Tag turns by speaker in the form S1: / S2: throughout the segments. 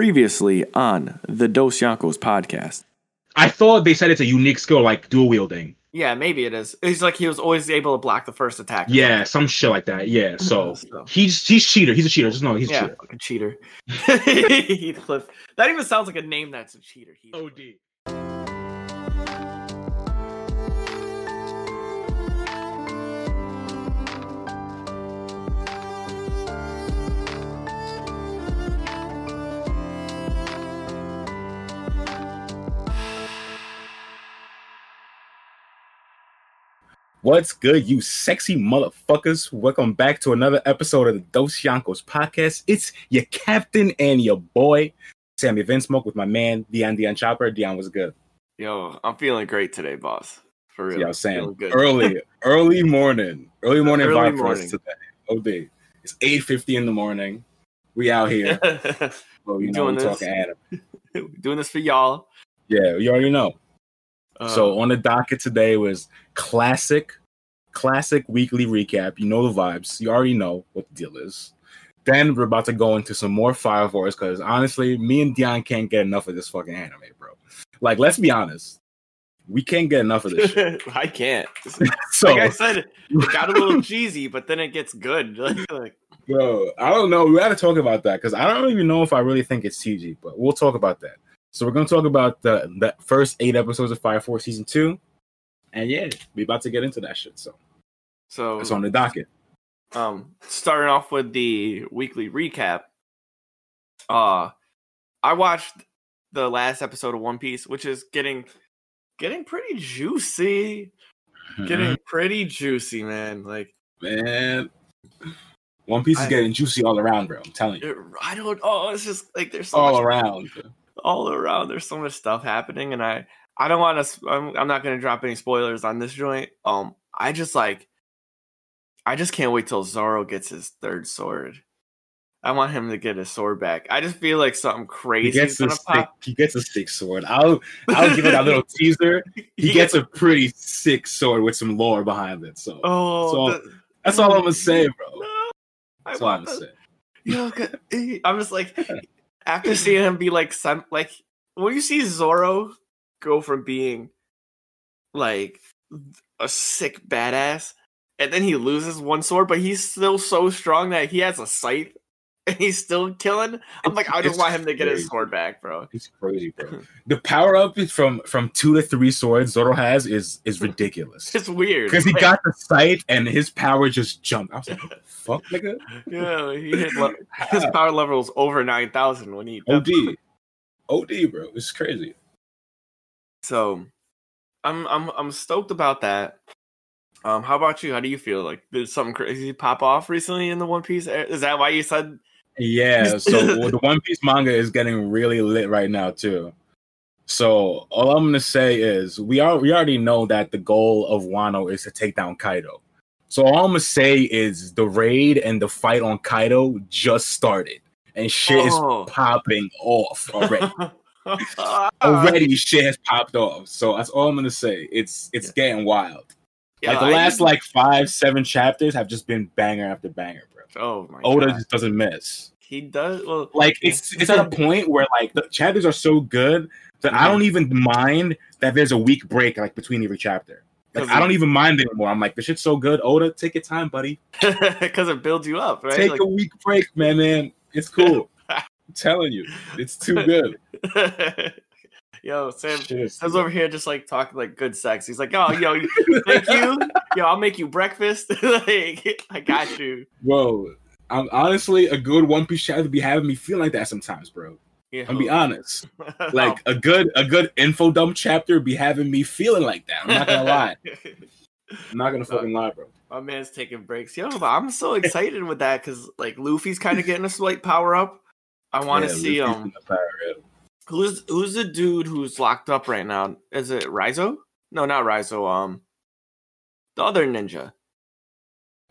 S1: previously on the Dos Yankos podcast.
S2: I thought they said it's a unique skill like dual wielding.
S3: Yeah, maybe it is. He's like he was always able to block the first attack.
S2: Yeah, some shit like that. Yeah, so
S3: So-
S2: he's he's cheater. He's a cheater. Just know he's a
S3: yeah,
S2: cheater.
S3: fucking cheater. Heathcliff. That even sounds like a name that's a cheater. Heathcliff.
S2: OD.
S4: What's good, you sexy motherfuckers? Welcome back to another episode of the Dos Yankos podcast. It's your captain and your boy, Sammy Vinsmoke, with my man, Dion Dion Chopper. Dion was good.
S3: Yo, I'm feeling great today, boss. For real.
S4: Yeah, I was saying
S3: good.
S4: early, early morning, early morning
S3: Early
S4: vibe for us today. OD. It's 8.50 in the morning. We out here. So, you
S3: We
S4: know, we
S3: doing this?
S4: talking anime.
S3: Doing this for y'all.
S4: Yeah, you already know.
S3: Uh,
S4: so on the docket today was classic, classic weekly recap. You know the vibes. You already know what the deal is. Then we're about to go into some more Fire Force because honestly, me and Dion can't get enough of this fucking anime, bro. Like, let's be honest, we can't get enough of this. shit.
S3: I can't.
S4: So,
S3: like I said, it got a little cheesy, but then it gets good. Like,
S4: bro, I don't know. We got to talk about that because I don't even know if I really think it's TG, but we'll talk about that. So we're gonna talk about the the first eight episodes of Fire Force season two, and yeah, we about to get into that shit. So
S3: so
S4: it's on the docket.
S3: um starting off with the weekly recap uh i watched the last episode of one piece which is getting getting pretty juicy getting pretty juicy man like
S4: man. One Piece is
S3: I-
S4: getting juicy all around, bro. I'm telling you,
S3: i don't oh it's just like there's so
S4: all
S3: much,
S4: around.
S3: All around there's so much stuff happening and i i don't want to I'm, I'm not going to drop any spoilers on this joint um i just like i just can't wait till zoro gets his third sword i want him to get his sword back i just feel like something crazy.
S4: He gets
S3: is
S4: a stick.
S3: pop
S4: He gets a stick sword. I'll I'll give it a little teaser. He gets a pretty sick sword with some lore behind it. So
S3: oh
S4: so-
S3: the-
S4: that's all I'm gonna say, bro.
S3: no,
S4: That's all I'm gonna say.
S3: Yo, 'cause- i'm just like after seeing him be like some like when you see zoro go from being like a sick badass and then he loses one sword but he's still so strong that he has a scythe and he's still killing i'm like i just
S4: It's
S3: want him to get his sword back bro
S4: He's crazy, bro. The power up is from from two to three swords Zoro has is is ridiculous.
S3: it's weird
S4: Because he got the sight and his power just jumped. I was like, what the fuck, nigga?
S3: yeah he hit le- his power level was over 9000 when he
S4: OD. OD, bro. It's crazy.
S3: So I'm I'm I'm stoked about that. Um, how about you? How do you feel? Like did something crazy pop off recently in the One Piece? Is that why you said?
S4: Yeah, so well, the One Piece manga is getting really lit right now too. So all I'm gonna say is we are we already know that the goal of Wano is to take down Kaido. So all I'm gonna say is the raid and the fight on Kaido just started, and shit
S3: Oh.
S4: is popping off already. already, shit has popped off. So that's all I'm gonna say. It's it's getting wild.
S3: Yeah,
S4: like the
S3: I
S4: last like five seven chapters have just been banger after banger, bro.
S3: Oh my
S4: Oda
S3: god,
S4: just doesn't miss.
S3: he does. Well,
S4: Like it's it's at a point where like the chapters are so good that I
S3: Mhm.
S4: don't even mind that there's a week break like between every chapter. Like I don't even mind anymore. I'm like, the shit's so good. Oda, take your time, buddy.
S3: because it builds you up, right?
S4: Take
S3: Like-
S4: a week break, man, man. It's cool. I'm telling you, it's too good.
S3: Yo, Sam.
S4: Shit is-
S3: Sam's over here just like talking like good sex. He's like, "Oh, yo, thank you. Yo, I'll make you breakfast. like, I got you."
S4: Bro, I'm honestly a good One Piece chapter be having me feel like that sometimes, bro.
S3: Yeah.
S4: I'm be honest. Like a good a good info dump chapter be having me feeling like that. I'm not gonna lie. I'm not gonna fucking lie, bro.
S3: My man's taking breaks. Yo, but I'm so excited with that because like Luffy's kind of getting a slight power up. I want to
S4: Yeah,
S3: see
S4: Luffy's
S3: um
S4: in the power, yeah.
S3: who's who's the dude who's locked up right now? Is it Raizo? No, not Raizo. Um, the other ninja.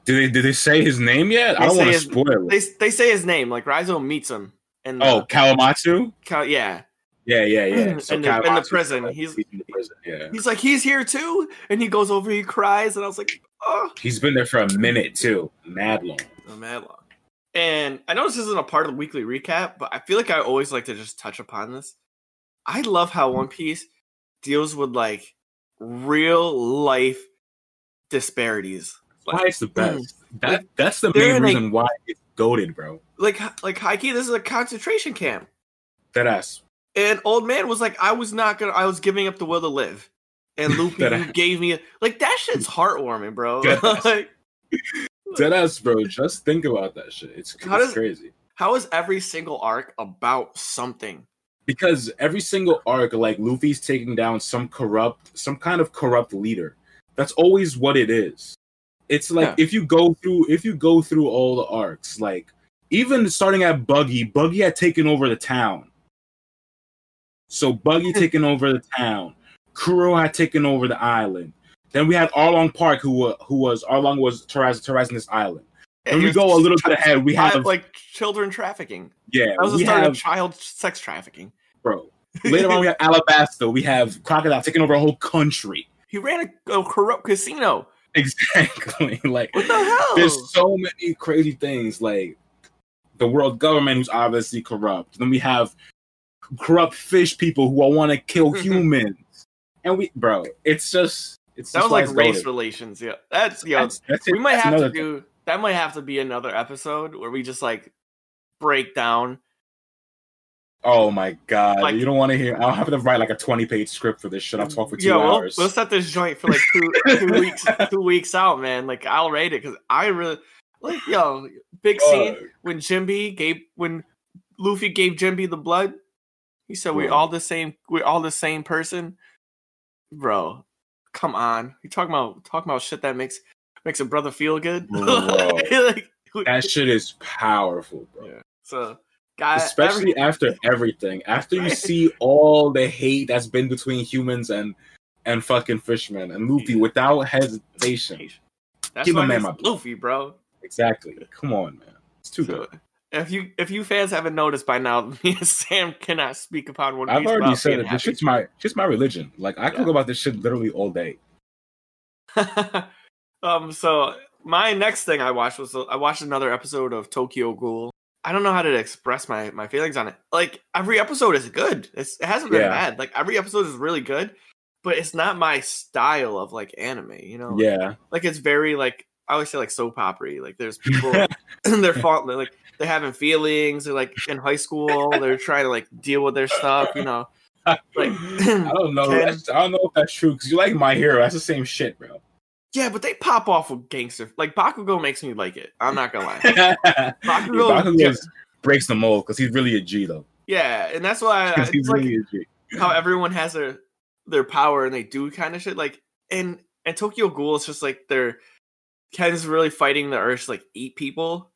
S4: Did they did they say his name yet?
S3: They
S4: I don't want to spoil.
S3: They they say his name. Like Raizo meets him. And
S4: Oh, Kawamatsu?
S3: yeah.
S4: Yeah, yeah, yeah.
S3: In the- in the prison,
S4: like,
S3: he's-
S4: in the prison. Yeah,
S3: He's like, he's here too, and he goes over, he cries, and I was like, oh,
S4: he's been there for a minute too. Mad long.
S3: oh mad long. And I know this isn't a part of the weekly recap, but I feel like I always like to just touch upon this. I love how One Piece deals with like real life disparities.
S4: Why
S3: Like,
S4: it's the best. Hmm.
S3: That
S4: that's the main reason why it's goaded, bro.
S3: like, like Heike, this is a concentration camp.
S4: That ass.
S3: And old man was like, I was not gonna, I was giving up the will to live. And Luffy,
S4: That
S3: you
S4: ass.
S3: gave me a, like that shit's heartwarming, bro. Like,
S4: That ass, bro. Just think about that shit. It's,
S3: How
S4: it's
S3: does-
S4: crazy.
S3: how is every single arc about something?
S4: Because every single arc, like Luffy's taking down some corrupt, some kind of corrupt leader. That's always what it is. It's like
S3: Yeah.
S4: if you go through, if you go through all the arcs, like even starting at Buggy, Buggy had taken over the town. So Buggy hmm. taking over the town. Kuro had taken over the island. Then we had Arlong Park, who who was Arlong was terrorizing, terrorizing this island.
S3: And
S4: we go a little bit ahead, we have
S3: like children trafficking.
S4: yeah,
S3: That was the start
S4: have
S3: of child sex trafficking.
S4: bro. Later on, we have Alabasta. We have Crocodile taking over a whole country.
S3: He ran a, a corrupt casino.
S4: Exactly. like
S3: What the hell?
S4: there's so many crazy things. Like the world government, who's obviously corrupt. Then we have corrupt fish people who want to kill humans. And we, bro, it's just it's
S3: that was like race relations. Yeah, that's yeah.
S4: That's, that's
S3: we might
S4: That's
S3: have to
S4: another thing.
S3: do that. Might have to be another episode where we just like break down.
S4: Oh my god!
S3: Like-
S4: you don't want to hear? I'll have to write like a twenty-page script for this shit. I'll talk for two
S3: Yeah, we'll,
S4: hours.
S3: we'll set this joint for like two two weeks two weeks out, man. Like I'll rate it because I really like yo big scene
S4: Fuck.
S3: when Jinbe gave when Luffy gave Jinbe the blood. He said we're all the same. We're all the same person, bro. Come on, you talking about talking about shit that makes makes a brother feel good. Like,
S4: that shit is powerful, bro.
S3: yeah. So,
S4: especially after everything. After you see all the hate that's been between humans and and fucking fishmen and luffy without hesitation.
S3: That's
S4: Give a man my-
S3: Luffy, bro.
S4: exactly. Come on man. It's too
S3: So,
S4: good
S3: if you if you fans haven't noticed by now, me and Sam cannot speak upon One Piece.
S4: i've already said it this shit's my shit's my religion like i
S3: Yeah.
S4: go about this shit literally all day
S3: um. So my next thing I watched was I watched another episode of Tokyo Ghoul. I don't know how to express my my feelings on it. Like every episode is good. It's, it hasn't been
S4: Yeah.
S3: bad. Like every episode is really good, but it's not my style of like anime. You know.
S4: yeah
S3: like it's very like I always say like soap opera. Like there's people they're fault like they're having feelings. They're like in high school. They're trying to like deal with their stuff. You know, like
S4: i don't know
S3: Ken-
S4: i don't know if that's true because you like my hero that's the same shit bro
S3: yeah, but they pop off with gangster. Like Bakugo makes me like it. I'm not gonna lie.
S4: Bakugo,
S3: Bakugo-
S4: is- breaks the mold because he's really a G though.
S3: Yeah, and that's why I,
S4: Because
S3: it's
S4: he's
S3: like
S4: really a G.
S3: how everyone has their their power and they do kind of shit. Like and and Tokyo Ghoul is just like they're Ken's really fighting the urge to like eat people.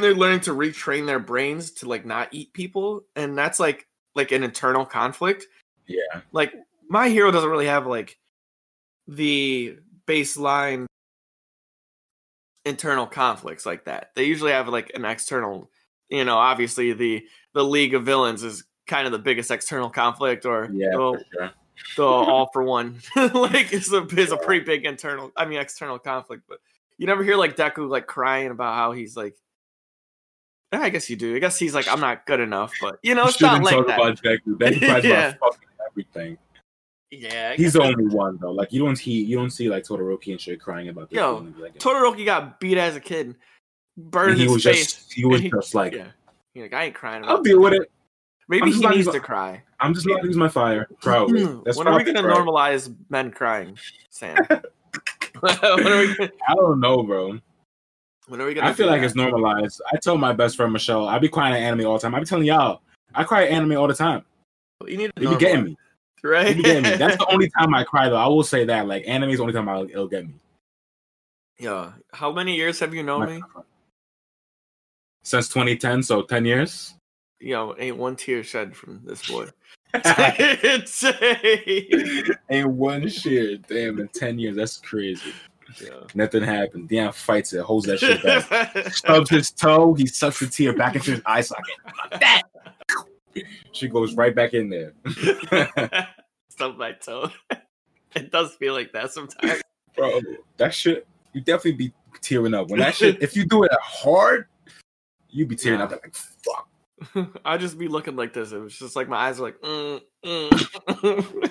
S3: They're learning to retrain their brains to like not eat people, and that's like like an internal conflict.
S4: Yeah,
S3: Like my hero doesn't really have like the baseline internal conflicts like that. They usually have like an external, you know, obviously the the League of Villains is kind of the biggest external conflict or
S4: yeah,
S3: the,
S4: for sure.
S3: the all for one like it's a is a pretty big internal I mean external conflict, but you never hear like Deku like crying about how he's like Eh, I guess you do. I guess he's like, I'm not good enough, but you know,
S4: You
S3: it's not
S4: shouldn't
S3: like
S4: talk
S3: that.
S4: about Deku. Deku cries
S3: Yeah.
S4: about fucking everything.
S3: yeah,
S4: He's the only one though. Like you don't see you don't see like Todoroki and shit crying about this.
S3: Yo,
S4: like,
S3: Todoroki got beat as a kid, burned
S4: and he
S3: his
S4: was
S3: face.
S4: just he was
S3: he-
S4: just like
S3: yeah, He's like I ain't crying.
S4: I'll deal with it.
S3: Maybe he needs
S4: even-
S3: to cry.
S4: I'm just not losing my fire. Probably. Hmm. That's
S3: when are we gonna
S4: right.
S3: normalize men crying, Sam? when are we? Gonna,
S4: I don't know, bro.
S3: When are we gonna?
S4: I feel like
S3: that?
S4: it's normalized. I tell my best friend Michelle, I be crying at anime all the time. I be telling y'all, I cry at anime all the time.
S3: You need to
S4: You be getting me.
S3: right?
S4: You be getting me. That's the only time I cry though. I will say that. Like anime is the only time I'll, it'll get me.
S3: yeah. How many years have you known me?
S4: Since 2010, so 10 years.
S3: Yo, ain't one tear shed from this boy.
S4: Ain't one shit. Damn, in 10 years, that's crazy.
S3: Yeah.
S4: Nothing happened. Damn fights it, holds that shit back. Stubs his toe, he sucks the tear back into his eye socket. Like that. She goes right back in there.
S3: Stub my toe. It does feel like that sometimes.
S4: Bro, that shit, you definitely be tearing up. When that shit, if you do it hard, you'd be tearing
S3: Yeah.
S4: up like fuck.
S3: I'd just be looking like this. It was just like my eyes are like, mm, mm.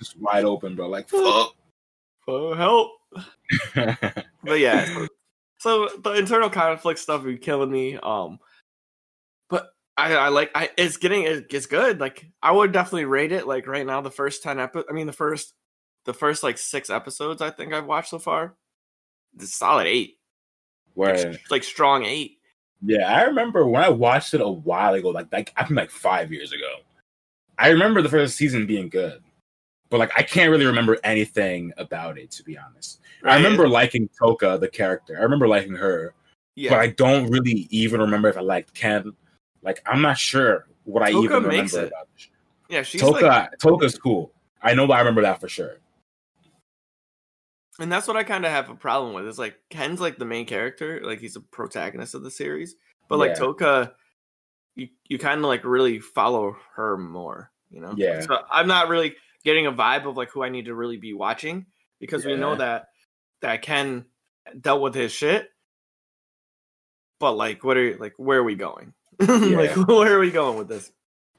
S4: Just wide open, bro. Like fuck.
S3: oh, help. But yeah, so, so the internal conflict stuff be killing me. Um, but I, I like I it's getting it, it's good. Like I would definitely rate it. Like right now, the first ten epi- I mean the first the first like six episodes I think I've watched so far. It's solid eight. Like,
S4: Where
S3: like strong eight.
S4: yeah, I remember when I watched it a while ago, like like I think like five years ago. I remember the first season being good, but like I can't really remember anything about it to be honest. I remember liking Toka, the character. I remember liking her,
S3: yeah.
S4: but I don't really even remember if I liked Ken. Like I'm not sure what I even
S3: makes
S4: remember
S3: it.
S4: about this.
S3: yeah, she's
S4: Toka.
S3: like
S4: Toka's cool. I know, but I remember that for sure.
S3: And that's what I kind of have a problem with. Is like Ken's like the main character, like he's a protagonist of the series, but like
S4: Yeah.
S3: Toka, you you kind of like really follow her more, you know?
S4: Yeah.
S3: So I'm not really getting a vibe of like who I need to really be watching because we know that that Ken dealt with his shit. But like, what are like where are we going? like, where are we going with this?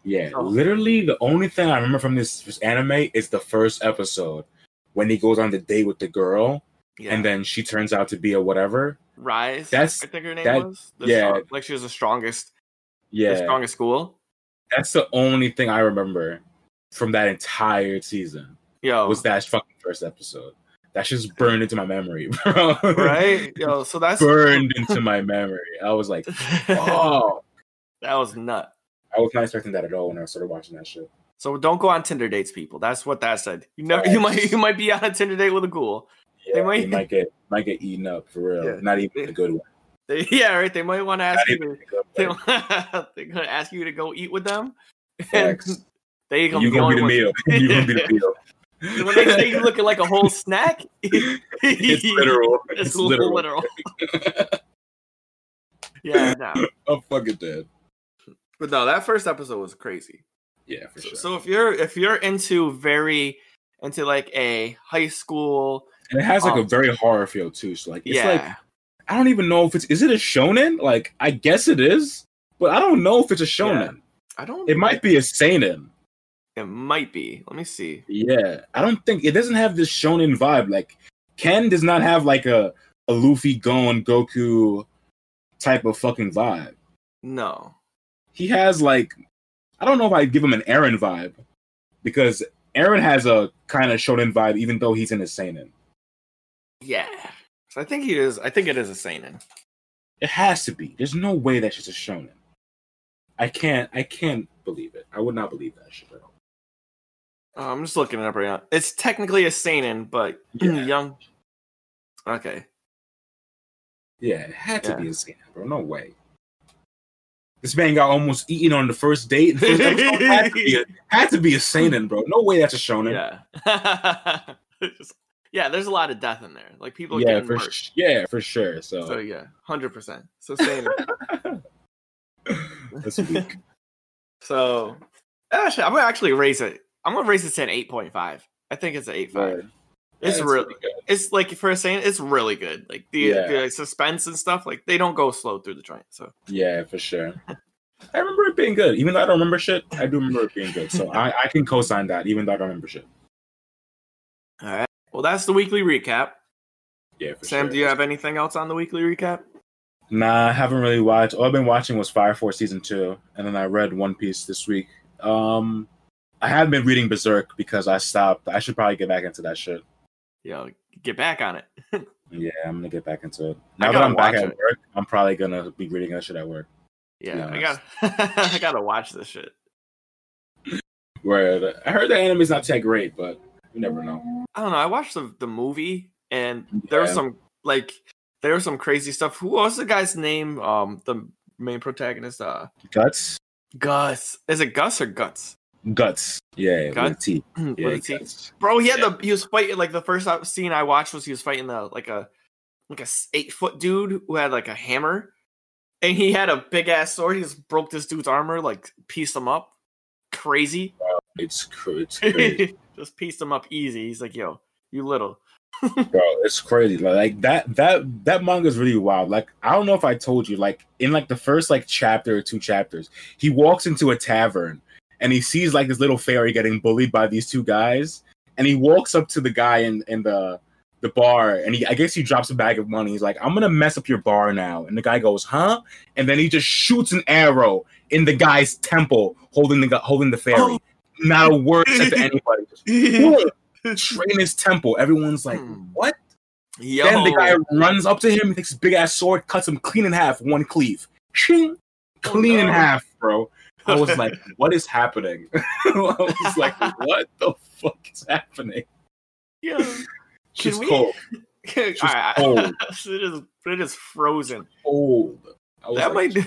S4: Yeah,
S3: Oh.
S4: literally the only thing I remember from this, this anime is the first episode when he goes on the date with the girl,
S3: Yeah.
S4: and then she turns out to be a whatever.
S3: Rize.
S4: That's-
S3: I think her name
S4: that-
S3: was. The
S4: yeah.
S3: strong- like she was the strongest, Yeah, the
S4: Yeah,
S3: strongest school.
S4: that's the only thing I remember from that entire season
S3: Yo,
S4: was that fucking first episode. That just burned into my memory, bro.
S3: right? Yo, so that's
S4: burned into my memory. I was like, oh,
S3: that was nut.
S4: I was not expecting that at all when I started watching that shit.
S3: So don't go on Tinder dates, people. That's what that said. You never, you might, you might be on a Tinder date with a ghoul.
S4: Yeah,
S3: They might-
S4: might get might get eaten up for real.
S3: Yeah.
S4: Not even a good one.
S3: They, yeah, right. They might want to ask
S4: Not
S3: you. To, they, they're gonna ask you to go eat with them.
S4: Facts.
S3: They gonna
S4: You
S3: be
S4: gonna be the meal. You gonna be the meal.
S3: When they say you looking like a whole snack,
S4: It's literal.
S3: It's,
S4: It's
S3: literal.
S4: literal.
S3: yeah, no.
S4: I'm fucking dead.
S3: But no, that first episode was crazy.
S4: Yeah, for
S3: So,
S4: sure.
S3: so if you're if you're into very into like a high school,
S4: and it has like a
S3: um,
S4: very horror feel too. So like, it's
S3: yeah,
S4: like I don't even know if it's is it a shonen. Like I guess it is, but I don't know if it's a shonen.
S3: I don't.
S4: It might be a seinen.
S3: It might be. Let me see.
S4: Yeah, I don't think it doesn't have this shonen vibe. Like Ken does not have like a a Luffy Gon Goku type of fucking vibe.
S3: No.
S4: He has like I don't know if I'd give him an Eren vibe because Eren has a kind of shonen vibe, even though he's in a seinen.
S3: Yeah. So I think he is. I think it is a seinen.
S4: It has to be. There's no way that's just a shonen. I can't. I can't believe it. I would not believe that shit at all.
S3: Oh, I'm just looking it up right now. It's technically a seinen, but
S4: Yeah.
S3: young. Okay.
S4: Yeah, it had to
S3: Yeah.
S4: be a seinen, bro. No way. This man got almost eaten on the first date. The first had, to be a, had to be a seinen, bro. No way that's a shonen.
S3: Yeah. Just- yeah. There's a lot of death in there. Like people
S4: Yeah, for sh- yeah, for sure. So,
S3: So yeah, hundred percent. So seinen. so actually, I'm gonna actually raise it. I'm gonna raise it to an eight point five. I think it's an eight five. It's
S4: yeah,
S3: really.
S4: good.
S3: It's like for a seinen, it's really good. Like the,
S4: Yeah.
S3: the suspense and stuff, like they don't go slow through the joint. So
S4: Yeah, for sure. I remember it being good. Even though I don't remember shit, I do remember it being good. So I, I can co-sign that, even though I don't remember shit.
S3: all right. Well, that's the weekly recap.
S4: Yeah, for
S3: Sam,
S4: sure.
S3: do you have anything else on the weekly recap?
S4: Nah, I haven't really watched. All I've been watching was Fire Force season two, and then I read One Piece this week. Um, I have been reading Berserk because I stopped. I should probably get back into that shit.
S3: Yo, get back on it.
S4: Yeah, I'm gonna get back into it. Now that I'm back at
S3: it.
S4: work, I'm probably gonna be reading that shit at work.
S3: Yeah, I got. I gotta watch this shit.
S4: Where I heard the anime's not that great, but you never know.
S3: I don't know. I watched the the movie, and there was some like there was some crazy stuff. Who was the guy's name? Um, the main protagonist. Uh,
S4: Guts,
S3: Gus. Is it Gus or Guts?
S4: Guts. Yeah, with
S3: Guts?
S4: T.
S3: What
S4: Yeah,
S3: is he?
S4: guts.
S3: Bro, he had
S4: Yeah.
S3: the he was fighting like the first scene I watched was he was fighting the like a like a eight foot dude who had like a hammer, and he had a big ass sword. He just broke this dude's armor, like pieced him up. Crazy,
S4: It's cr- it's crazy.
S3: just pieced him up easy. He's like, "Yo, you little."
S4: bro it's crazy like, like that that that manga is really wild like i don't know if i told you like in like the first like chapter or two chapters he walks into a tavern and he sees like this little fairy getting bullied by these two guys and he walks up to the guy in in the the bar and he i guess he drops a bag of money he's like i'm gonna mess up your bar now and the guy goes huh and then he just shoots an arrow in the guy's temple holding the holding the fairy
S3: Oh.
S4: not a word said to anybody just straight in his temple everyone's like
S3: Hmm.
S4: what
S3: Yo,
S4: then the guy runs up to him, takes his big ass sword, cuts him clean in half, one cleave. Shing! Clean in
S3: no.
S4: half, bro. I was like, what is happening? I was like, what the fuck is happening?
S3: Yo.
S4: She's
S3: we-
S4: cold.
S3: Alright, I-
S4: cold.
S3: it is it is frozen.
S4: Cold.
S3: That
S4: like,
S3: might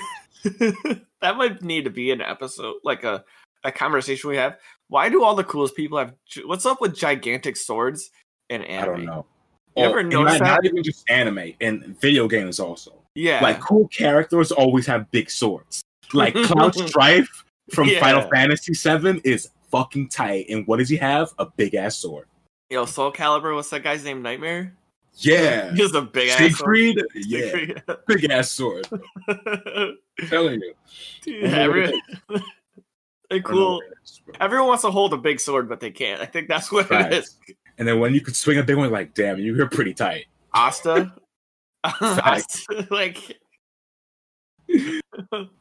S3: that might need to be an episode, like a a conversation we have. Why do all the coolest people have? What's up with gigantic swords in anime?
S4: I don't know.
S3: You
S4: Oh,
S3: ever notice
S4: not, not
S3: that?
S4: even just anime, and video games also.
S3: Yeah,
S4: Like cool characters always have big swords. Like Cloud Strife from
S3: Yeah.
S4: Final Fantasy VII is fucking tight. And what does he have? A big ass sword.
S3: yo, Soul Calibur. What's that guy's name? Nightmare.
S4: Yeah.
S3: He has a big ass. sword.
S4: Yeah,
S3: Siegfried.
S4: big ass sword. telling you.
S3: Dude,
S4: I don't know what
S3: every-
S4: it
S3: they're
S4: I don't know
S3: cool.
S4: what it is, bro.
S3: Everyone wants to hold a big sword, but they can't. I think that's what it
S4: Facts.
S3: is.
S4: And then when you could swing a big one, like, damn, you're pretty tight.
S3: Asta. Asta, like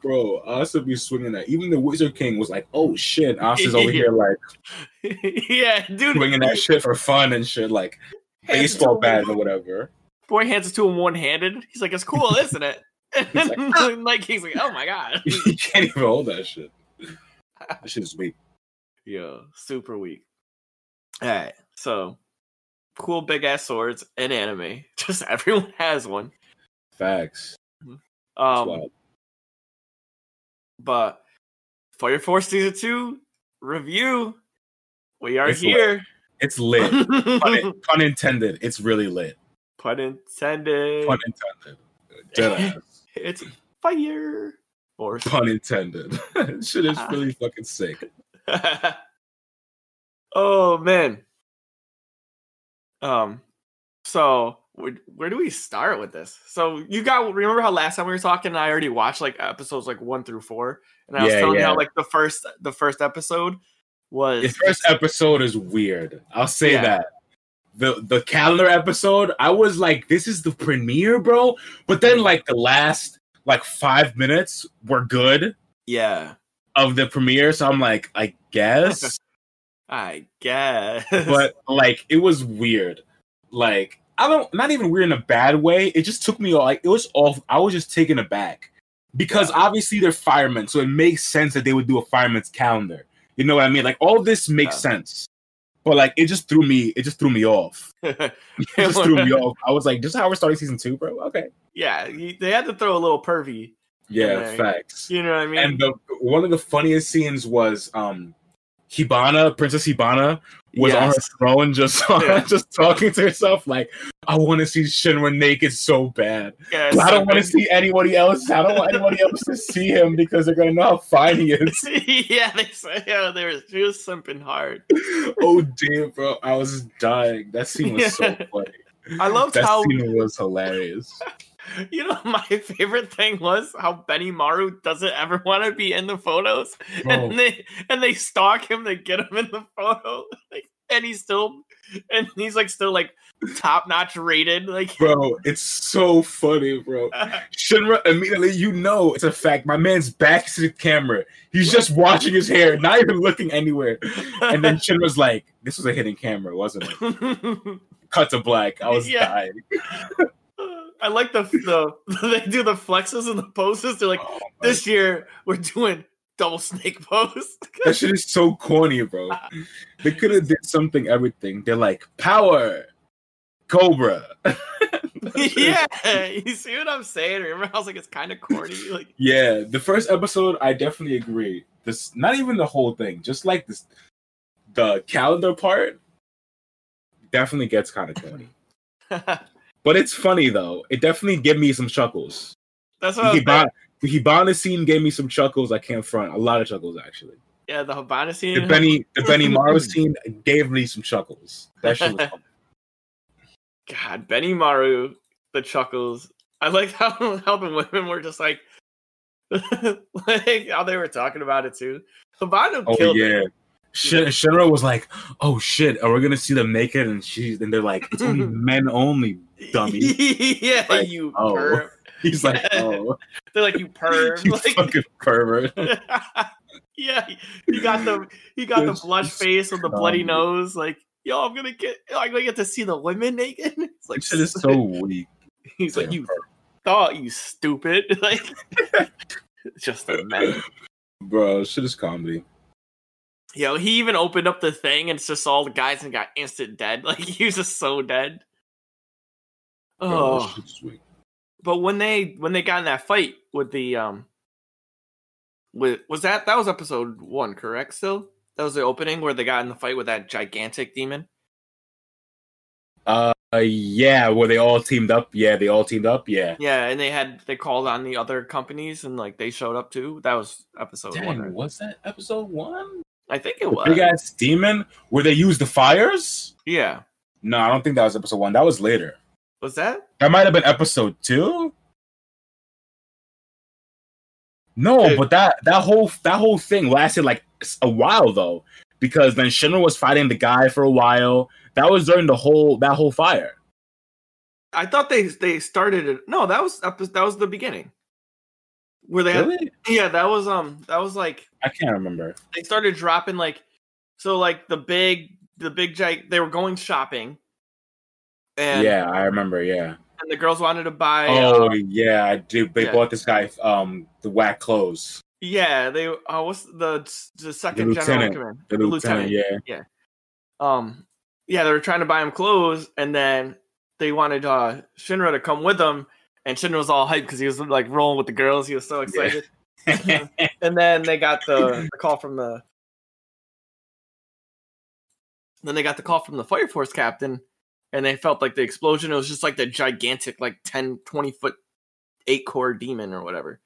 S4: Bro, Asta be swinging that. Even the Wizard King was like, oh shit, Asta's over here like
S3: yeah, dude.
S4: swinging that shit for fun and shit, like baseball bat or whatever.
S3: Boy hands it to him one handed. He's like, "It's cool, isn't it?" And then,
S4: like,
S3: ah. he's like, "Oh my god."
S4: you can't even hold that shit. That shit is weak.
S3: Yeah, super weak. All right, so cool big ass swords in anime. Just everyone has one.
S4: Facts.
S3: Um, but Fire Force season two review. We are
S4: It's lit.
S3: here.
S4: It's lit. pun, pun intended. It's really lit.
S3: Pun intended.
S4: Pun intended. Dead ass.
S3: It's Fire Force.
S4: Pun intended. shit is really fucking sick.
S3: oh man. Um. So where, where do we start with this? So you got remember how last time we were talking? and I already watched like episodes like one through four, and I was
S4: Yeah,
S3: telling you how like the first the first episode was
S4: The first episode is weird. I'll say
S3: Yeah.
S4: that. The the calendar episode, I was like, this is the premiere, bro. But then mm-hmm. like the last like five minutes were good
S3: yeah.
S4: of the premiere. So I'm like, I guess.
S3: I guess,
S4: but like it was weird. Like I don't not even weird in a bad way. It just took me like it was off. I was just taken aback because obviously they're firemen, so it makes sense that they would do a fireman's calendar. You know what I mean? Like all this makes
S3: Yeah.
S4: sense, but like it just threw me. It just threw me off. It just threw me off. I was like, "This is how we're starting season two, bro." Okay,
S3: yeah, they had to throw a little pervy.
S4: yeah, facts.
S3: You know what I mean?
S4: And the one of the funniest scenes was um Hibana, Princess Hibana, was on her
S3: Yes.
S4: throne just
S3: Yeah.
S4: just talking to herself like, I want to see Shinra naked so bad.
S3: Yeah,
S4: I don't want to see anybody else. I don't want anybody else to see him because they're gonna know how fine he is.
S3: yeah, they say yeah, they were she was simping hard.
S4: oh damn, bro, I was dying. That scene was so funny.
S3: I loved
S4: That
S3: how
S4: scene was hilarious.
S3: You know my favorite thing was how Benimaru doesn't ever want to be in the photos,
S4: Bro.
S3: and they and they stalk him to get him in the photo, like, and he's still and he's like still like top notch rated, like.
S4: Bro, it's so funny, bro. Shinra immediately, you know, it's a fact. My man's back to the camera. He's just washing his hair, not even looking anywhere. And then Shinra's like, "This was a hidden camera, wasn't it?" Cut to black. I was
S3: Yeah.
S4: dying.
S3: I like the the they do the flexes and the poses. They're like,
S4: Oh
S3: this year we're doing double snake pose.
S4: that shit is so corny, bro. They could have did something. Everything. They're like power, Cobra.
S3: yeah, you see what I'm saying? Remember, I was like, it's kind of corny. Like,
S4: Yeah, the first episode, I definitely agree. This, not even the whole thing, just like this, the calendar part, definitely gets kind of corny. But it's funny though. It definitely gave me some chuckles.
S3: that's
S4: The
S3: what I was
S4: Hibana, the Hibana scene gave me some chuckles. I can't front. A lot of chuckles actually.
S3: Yeah, the Hibana scene.
S4: The Benny, the Benimaru scene gave me some chuckles. That shit was funny.
S3: God, Benimaru, the chuckles. I like how how the women were just like, like how they were talking about it too. Hibana
S4: Oh
S3: killed
S4: yeah.
S3: it.
S4: Shin- Shinra was like, "Oh shit, are we gonna see them naked?" And she's and they're like, "It's only men only." Dummy.
S3: yeah,
S4: Like,
S3: you
S4: oh.
S3: perv.
S4: He's like, "Oh,
S3: They're like you perv.
S4: you
S3: like,
S4: fucking pervert."
S3: yeah, he got the he got the blush face with the bloody nose. Like, yo, I'm gonna get, I'm gonna get to see the women naked. It's like,
S4: shit is so weak.
S3: he's like, you thought you stupid. Like, just a man.
S4: bro. Shit is comedy.
S3: Yo, he even opened up the thing and it's just all the guys and got instant dead. Like, he was just so dead. Oh,
S4: weak.
S3: but when they when they got in that fight with the um, with was that that was episode one, correct? Still, that was the opening where they got in the fight with that gigantic demon.
S4: Uh, yeah, where they all teamed up? Yeah, they all teamed up. Yeah.
S3: Yeah, and they had they called on the other companies and like they showed up too. That was episode one.
S4: Dang,
S3: right?
S4: was that episode one?
S3: I think it
S4: The
S3: was.
S4: big ass demon where they used the fires?
S3: Yeah,
S4: No, I don't think that was episode one. That was later.
S3: was that?
S4: That might have been episode two. No,
S3: Dude.
S4: but that that whole that whole thing lasted like a while though, because then Shinra was fighting the guy for a while. That was during the whole that whole fire.
S3: I thought they they started it. No, that was that was the beginning. Where they had
S4: Really?
S3: yeah, that was um that was like
S4: I can't remember.
S3: they started dropping like so like the big the big giant they were going shopping and
S4: yeah, I remember. Yeah.
S3: and the girls wanted to buy
S4: Oh
S3: uh,
S4: yeah, I do. They
S3: yeah.
S4: bought this guy um the whack clothes.
S3: yeah they uh what's the the second
S4: The
S3: general command
S4: The,
S3: The
S4: lieutenant,
S3: lieutenant.
S4: yeah.
S3: um yeah they were trying to buy him clothes and then they wanted uh Shinra to come with them and Shinra was all hyped because he was like rolling with the girls he was so excited and then they got the, the call from the then they got the call from the fire force captain and they felt like the explosion it was just like the gigantic like 10 20 foot eight core demon or whatever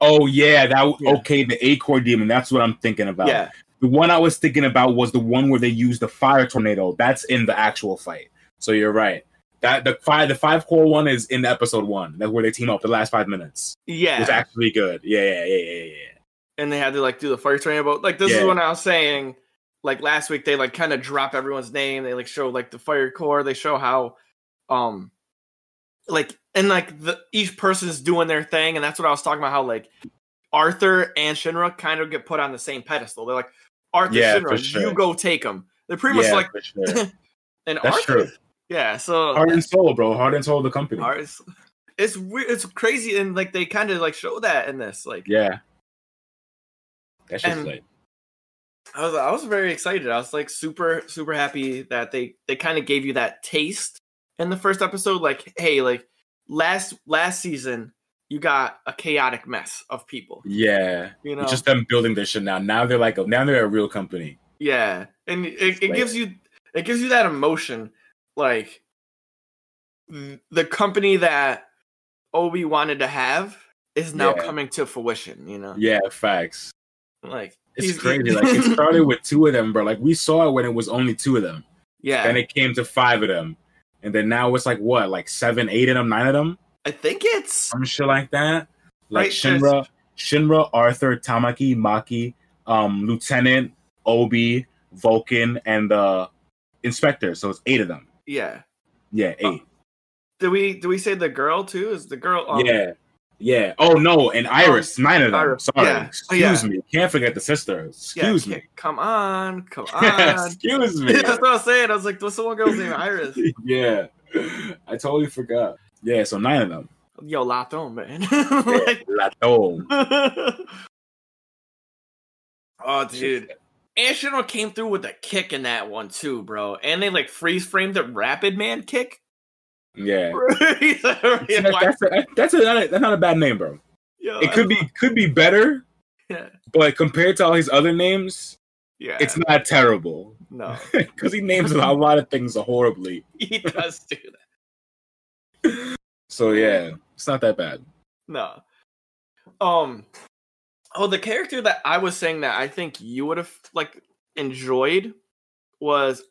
S4: oh yeah, that
S3: Yeah.
S4: okay. The eight core demon. That's what I'm thinking about.
S3: yeah
S4: The one I was thinking about was the one where they used the fire tornado. That's in the actual fight. So you're right. That the five the five core one is in episode one. That's where they team up the last five minutes.
S3: yeah
S4: It's actually good. Yeah, yeah, yeah, yeah, yeah.
S3: and they had to like do the fire training but like this is what i was saying like last week they like kind of drop everyone's name they like show like the fire core they show how um like and like the each person's doing their thing and that's what i was talking about how like arthur and shinra kind of get put on the same pedestal they're like arthur
S4: Yeah,
S3: shinra
S4: sure.
S3: you go take them they're pretty much
S4: Yeah,
S3: like
S4: sure.
S3: and
S4: That's
S3: arthur
S4: true.
S3: Yeah so
S4: Heart and soul, bro. Heart and soul, of the company.
S3: Arthur- it's weird it's crazy and like they kind of like show that in this like
S4: Yeah. That's just like
S3: I was I was very excited. I was like super super happy that they they kind of gave you that taste in the first episode. Like, hey, like last last season you got a chaotic mess of people.
S4: yeah.
S3: You know,
S4: It's just them building their shit now. Now they're like a, now they're a real company.
S3: yeah, and it, it
S4: Like-
S3: gives you it gives you that emotion, like the company that Obi wanted to have is now
S4: Yeah.
S3: coming to fruition. You know,
S4: Yeah, facts.
S3: like
S4: It's crazy. Like it started with two of them, bro. Like we saw it when it was only two of them.
S3: yeah,
S4: Then it came to five of them. And then now it's like what, like seven, eight of them, nine of them?
S3: I think it's
S4: Some shit like that. Like
S3: Right,
S4: Shinra, Shinra, Arthur, Tamaki, Maki, um, Lieutenant, Obi, Vulcan, and the Inspector. So it's eight of them.
S3: Yeah.
S4: Yeah, eight.
S3: Did we did we say the girl too? Is the girl? Um,
S4: yeah. Yeah. Oh no, and Iris, nine of them.
S3: Iris,
S4: Sorry.
S3: yeah.
S4: Excuse
S3: Yeah.
S4: me. Can't forget the sister. Excuse
S3: okay,
S4: me.
S3: Come on, come on.
S4: Excuse me.
S3: That's what I was saying. I was like, what's the one girl's name? Iris.
S4: yeah. I totally forgot. Yeah, so nine of them.
S3: Yo, Lato, man.
S4: Yeah,
S3: Like-
S4: Lato.
S3: oh, dude. Shinra came through with a kick in that one too, bro. And they like freeze framed the Rapid Man kick.
S4: Yeah.
S3: He's like,
S4: See, that- that's a, that's a, that's not a bad name, bro.
S3: Yo,
S4: It could be could be better,
S3: Yeah.
S4: but compared to all his other names,
S3: Yeah.
S4: it's not terrible.
S3: no.
S4: Because he names a lot of things horribly.
S3: He does do that.
S4: So yeah, it's not that bad.
S3: No. Um. Oh, the character that I was saying that I think you would have like enjoyed was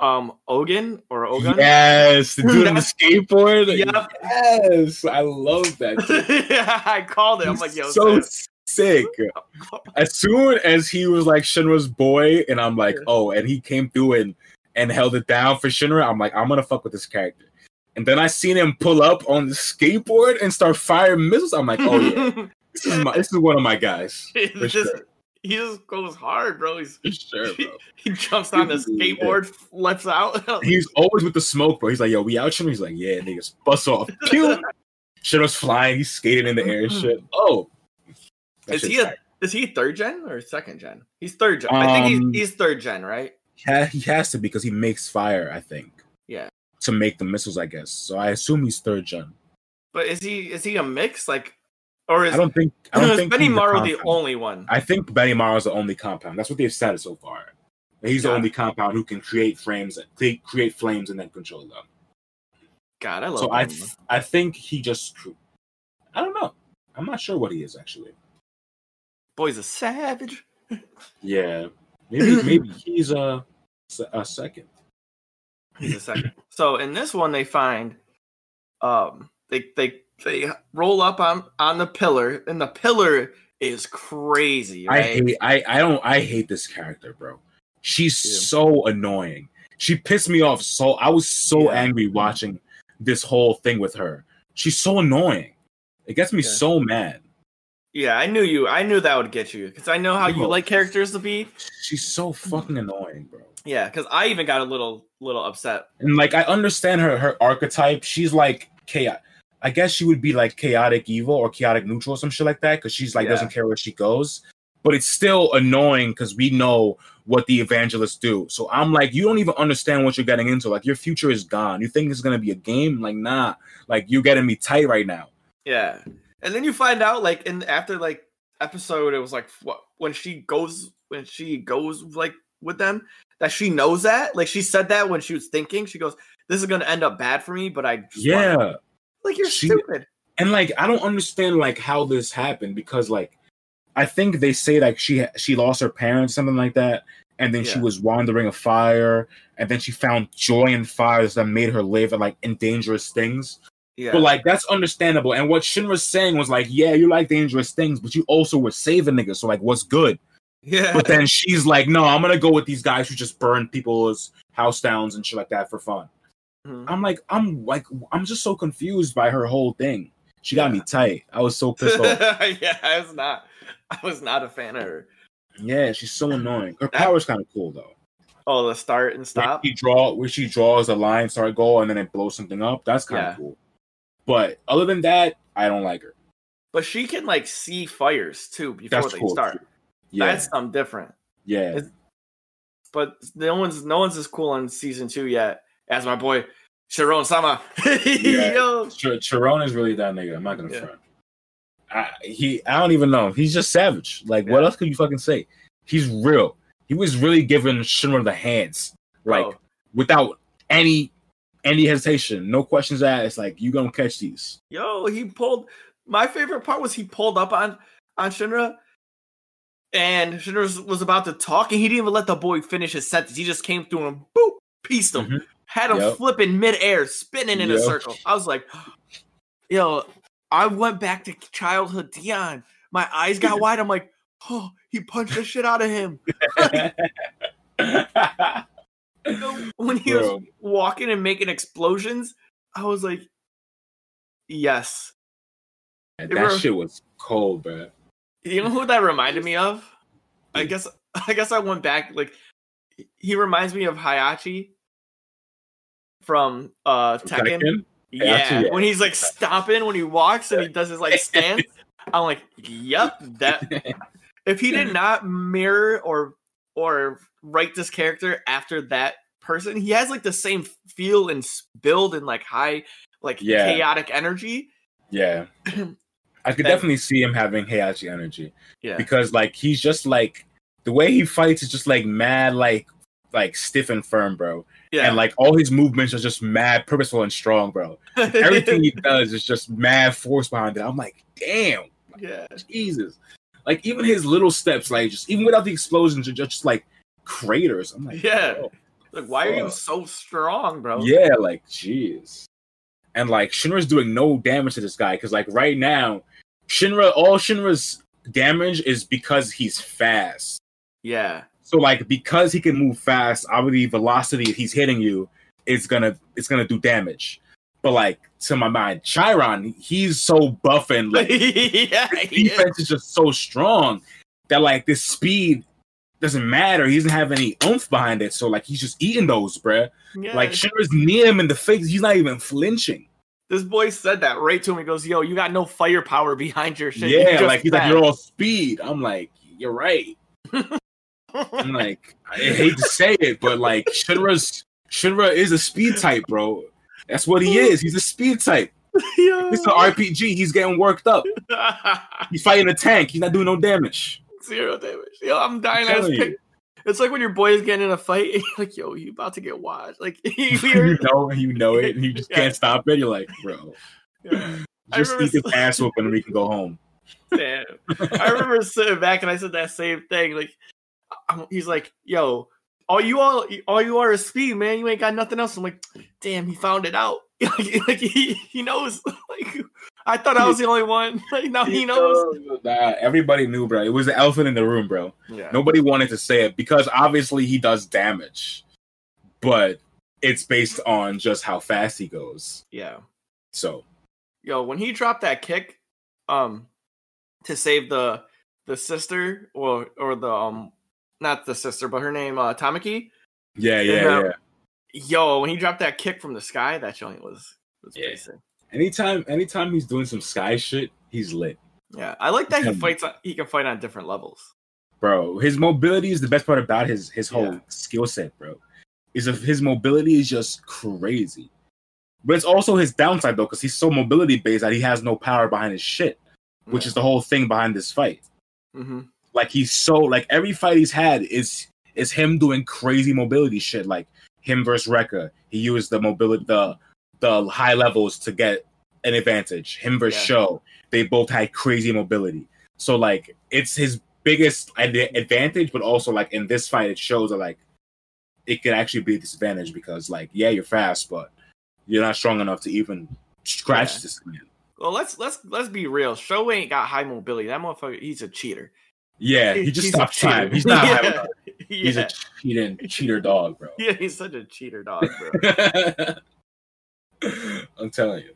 S3: um Ogun or Ogan.
S4: Yes, the dude on the skateboard.
S3: Yep.
S4: Yes, I love that.
S3: yeah, I called it. I'm like, yo,
S4: so sick. As soon as he was like Shinra's boy, and I'm like, oh, and he came through and and held it down for Shinra, I'm like, I'm gonna fuck with this character. And then I seen him pull up on the skateboard and start firing missiles. I'm like, oh yeah, this is my, this is one of my guys
S3: just,
S4: sure.
S3: he just goes hard, bro. He's
S4: For sure, bro.
S3: he jumps on the
S4: Yeah.
S3: skateboard, lets out.
S4: He's always with the smoke, bro. He's like, yo, we out Shinra. He's like, yeah, niggas, bust off. Pew! Shinra's flying. He's skating in the air and shit. Oh,
S3: is he a,
S4: tight.
S3: is he third gen or second gen? He's third gen. I think
S4: Um,
S3: he's, he's third gen, right?
S4: Yeah, he has to because he makes fire. I think.
S3: Yeah.
S4: To make the missiles, I guess. So I assume he's third gen.
S3: But is he is he a mix like, or is
S4: I don't think. I don't
S3: is
S4: think
S3: Benny
S4: a
S3: Maru the only one?
S4: I think Benimaru's the only compound. That's what they've said so far. He's the only compound who can create frames, create, create flames, and then control them.
S3: God, I love.
S4: So I, th- I think he just. I don't know. I'm not sure what he is actually.
S3: boy's a savage.
S4: Yeah, maybe maybe he's a a second.
S3: He's a second. so in this one, they find, um, they they they roll up on on the pillar, and the pillar is crazy.
S4: I hate I I don't I hate this character, bro. She's
S3: Yeah.
S4: so annoying. She pissed me off so I was so
S3: Yeah.
S4: angry watching this whole thing with her. She's so annoying. It gets me
S3: Yeah.
S4: so mad.
S3: yeah, I knew you. I knew that would get you because I know how you like characters to be.
S4: She's so fucking annoying, bro.
S3: Yeah, because I even got a little little upset.
S4: And like I understand her her archetype. She's like chaotic. I guess she would be like chaotic evil or chaotic neutral or some shit like that because she's like
S3: Yeah.
S4: doesn't care where she goes. But it's still annoying because we know what the evangelists do. So I'm like, you don't even understand what you're getting into. Like your future is gone. You think it's gonna be a game? Like nah. Like you're getting me tight right now.
S3: Yeah, and then you find out like in after like episode, it was like what when she goes when she goes like with them that she knows that like she said that when she was thinking she goes this is gonna end up bad for me, but I just wanna-"
S4: Yeah.
S3: Like you're
S4: She-
S3: stupid.
S4: and like I don't understand like how this happened because like I think they say like she she lost her parents something like that and then she was wandering a fire and then she found joy in fires that made her live and like in dangerous things.
S3: Yeah,
S4: but like that's understandable and what Shinra's saying was like yeah you like dangerous things but you also were saving niggas so like what's good?
S3: Yeah,
S4: but then she's like no I'm gonna go with these guys who just burn people's house downs and shit like that for fun
S3: Mhm.
S4: I'm like I'm like I'm just so confused by her whole thing she got me tight I was so pissed off
S3: yeah, I was not. I was not a fan of her.
S4: Yeah, she's so annoying. Her
S3: That-
S4: power's kind of cool though.
S3: Oh, the start and stop.
S4: Where she draw where she draws a line, start goal, and then it blows something up. That's kind of
S3: Yeah.
S4: cool. But other than that, I don't like her.
S3: But she can like see fires too before
S4: That's
S3: they
S4: cool.
S3: start.
S4: Yeah,
S3: That's something different.
S4: yeah.
S3: it's- But no one's no one's as cool on season two yet as my boy Charon Sama.
S4: Yeah.
S3: Yo,
S4: Ch- Charon is really that nigga. I'm not gonna
S3: Yeah.
S4: front. I, he, I don't even know. He's just savage. Like, what else could you fucking say? He's real. He was really giving Shinra the hands, like
S3: bro.
S4: without any any hesitation, no questions asked. Like, you gonna catch these?
S3: Yo, he pulled. My favorite part was he pulled up on on Shinra, and Shinra was, was about to talk, and he didn't even let the boy finish his sentence. He just came through and boop, pieced him,
S4: Mhm.
S3: Had him
S4: Yep.
S3: flipping midair, spinning in a circle. I was like, yo, I went back to childhood Dion. My eyes got wide. I'm like, oh, he punched the shit out of him. when he was walking and making explosions, I was like, yes.
S4: that
S3: were-
S4: shit was cold, bro.
S3: You know who that reminded me of? I guess I guess I went back like he reminds me of Heihachi from uh Tekken.
S4: Tekken?
S3: Yeah,
S4: yeah.
S3: when he's like stomping when he walks and he does his like stance. I'm like, yep, that if he did not mirror or or write this character after that person, he has like the same feel and build and like high like
S4: Yeah.
S3: chaotic energy.
S4: Yeah. I could
S3: That-
S4: definitely see him having Heihachi energy
S3: Yeah.
S4: because like he's just like the way he fights is just like mad like like stiff and firm, bro.
S3: Yeah.
S4: And like all his movements are just mad purposeful and strong, bro. Everything he does is just mad force behind it. I'm like, damn,
S3: yeah.
S4: Jesus. Like even his little steps, like just even without the explosions, are just like craters. I'm like,
S3: Yeah.
S4: bro,
S3: Like, why are you so strong, bro?
S4: Yeah, like jeez. And like Shinra's doing no damage to this guy because like right now, Shinra all Shinra's damage is because he's fast.
S3: Yeah.
S4: So like because he can move fast, obviously velocity if he's hitting you is gonna it's gonna do damage. But like to my mind, Charon, he's so buff and like
S3: yeah.
S4: his
S3: he is.
S4: defense is just so strong that like this speed doesn't matter. He doesn't have any oomph behind it. So like he's just eating those, bruh.
S3: Yeah.
S4: Like Shinra's near him in the face. He's not even flinching.
S3: this boy said that right to him. He goes, "Yo, you got no firepower behind your shit.
S4: Yeah, like he's like you're all speed. I'm like, you're right. I'm like, I hate to say it, but like Shinra's Shinra is a speed type, bro. That's what he is. He's a speed type.
S3: Yo.
S4: It's an RPG. He's getting worked up. He's fighting a tank. He's not doing no damage.
S3: Zero damage. Yo, I'm dying.
S4: I'm
S3: pick- It's like when your boy is getting in a fight, and you're like, "Yo, you about to get washed." Like,
S4: you know, you know it, and you just
S3: Yeah.
S4: can't stop it. You're like, bro,
S3: Yeah.
S4: Just eat this ass whooping and we can go home.
S3: Damn. I remember sitting back and I said that same thing. Like, he's like, "Yo, all you all, all you are is speed, man. You ain't got nothing else." I'm like, "Damn, he found it out. like, like, he he knows." Like, I thought I was the only one. Like, now he knows.
S4: Nah, everybody knew, bro. It was the elephant in the room, bro.
S3: Yeah.
S4: Nobody wanted to say it because obviously he does damage, but it's based on just how fast he goes.
S3: Yeah.
S4: So
S3: Yo, when he dropped that kick, um, to save the the sister or or the um, not the sister, but her name, uh, Tamaki.
S4: yeah, yeah,
S3: uh,
S4: yeah.
S3: Yo, when he dropped that kick from the sky, that joint was was
S4: Yeah. Anytime, anytime he's doing some sky shit, he's lit,
S3: Yeah, I like that he fights. On, he can fight on different levels.
S4: bro. His mobility is the best part about his his whole
S3: Yeah.
S4: skill set, bro. Is if his mobility is just crazy, but it's also his downside though, because he's so mobility based that he has no power behind his shit, which is the whole thing behind this fight.
S3: hmm
S4: like he's so like every fight he's had is is him doing crazy mobility shit like him versus Rekka. He used the mobility the the high levels to get an advantage. Him versus
S3: Yeah.
S4: Sho, they both had crazy mobility. So like it's his biggest advantage, but also like in this fight it shows that like it can actually be a disadvantage because like yeah you're fast but you're not strong enough to even scratch
S3: Yeah.
S4: this man.
S3: Well, let's let's let's be real. Sho ain't got high mobility. That motherfucker, he's a cheater.
S4: Yeah, he just
S3: he's
S4: stops time. He's not
S3: Yeah.
S4: having he's a cheating cheater dog, bro.
S3: yeah, he's such a cheater dog, bro.
S4: I'm telling you.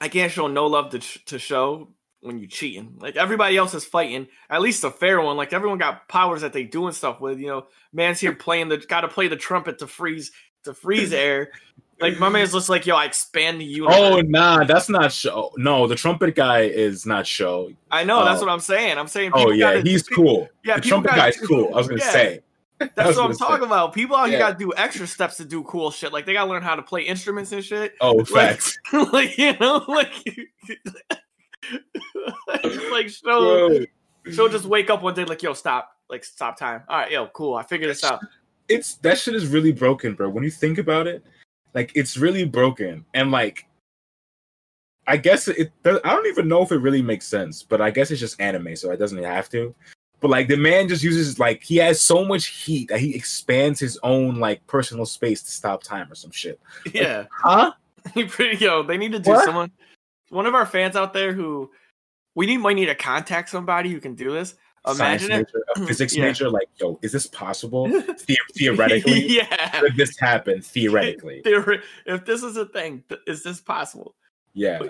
S3: I can't show no love to to Sho when you cheating. Like everybody else is fighting, at least a fair one. Like everyone got powers that they doing stuff with. You know, man's here playing the got to play the trumpet to freeze to freeze air. Like my man's just like, yo, I expand the oh, universe.
S4: Oh nah, that's not Sho. No, the trumpet guy is not Sho.
S3: I know that's
S4: oh.
S3: what I'm saying. I'm saying.
S4: Oh yeah,
S3: gotta-
S4: he's
S3: people-
S4: cool.
S3: Yeah,
S4: the trumpet
S3: gotta-
S4: guy's cool. I was gonna
S3: Yeah.
S4: say.
S3: That's what I'm
S4: gonna say.
S3: talking about. People out here
S4: Yeah.
S3: got to do extra steps to do cool shit. Like they got to learn how to play instruments and shit.
S4: Oh,
S3: Like-
S4: facts.
S3: like you know, like like Sho
S4: Bro,
S3: she'll just wake up one day like, yo, stop, like stop time. All right, yo, cool. I figured this out.
S4: it's that shit is really broken, bro. When you think about it, like it's really broken, and like, I guess it. I don't even know if it really makes sense, but I guess it's just anime, so it doesn't have to. But like the man just uses like he has so much heat that he expands his own like personal space to stop time or some shit.
S3: Yeah,
S4: Huh?
S3: you pretty yo. They need to do
S4: What?
S3: someone. One of our fans out there who we need might need to contact somebody who can do this. Imagine it.
S4: major, a physics
S3: Yeah.
S4: major, like, yo, is this possible? The- theoretically,
S3: yeah.
S4: could this happen? Theoretically,
S3: Theori- If this is a thing, th- is this possible?
S4: yeah.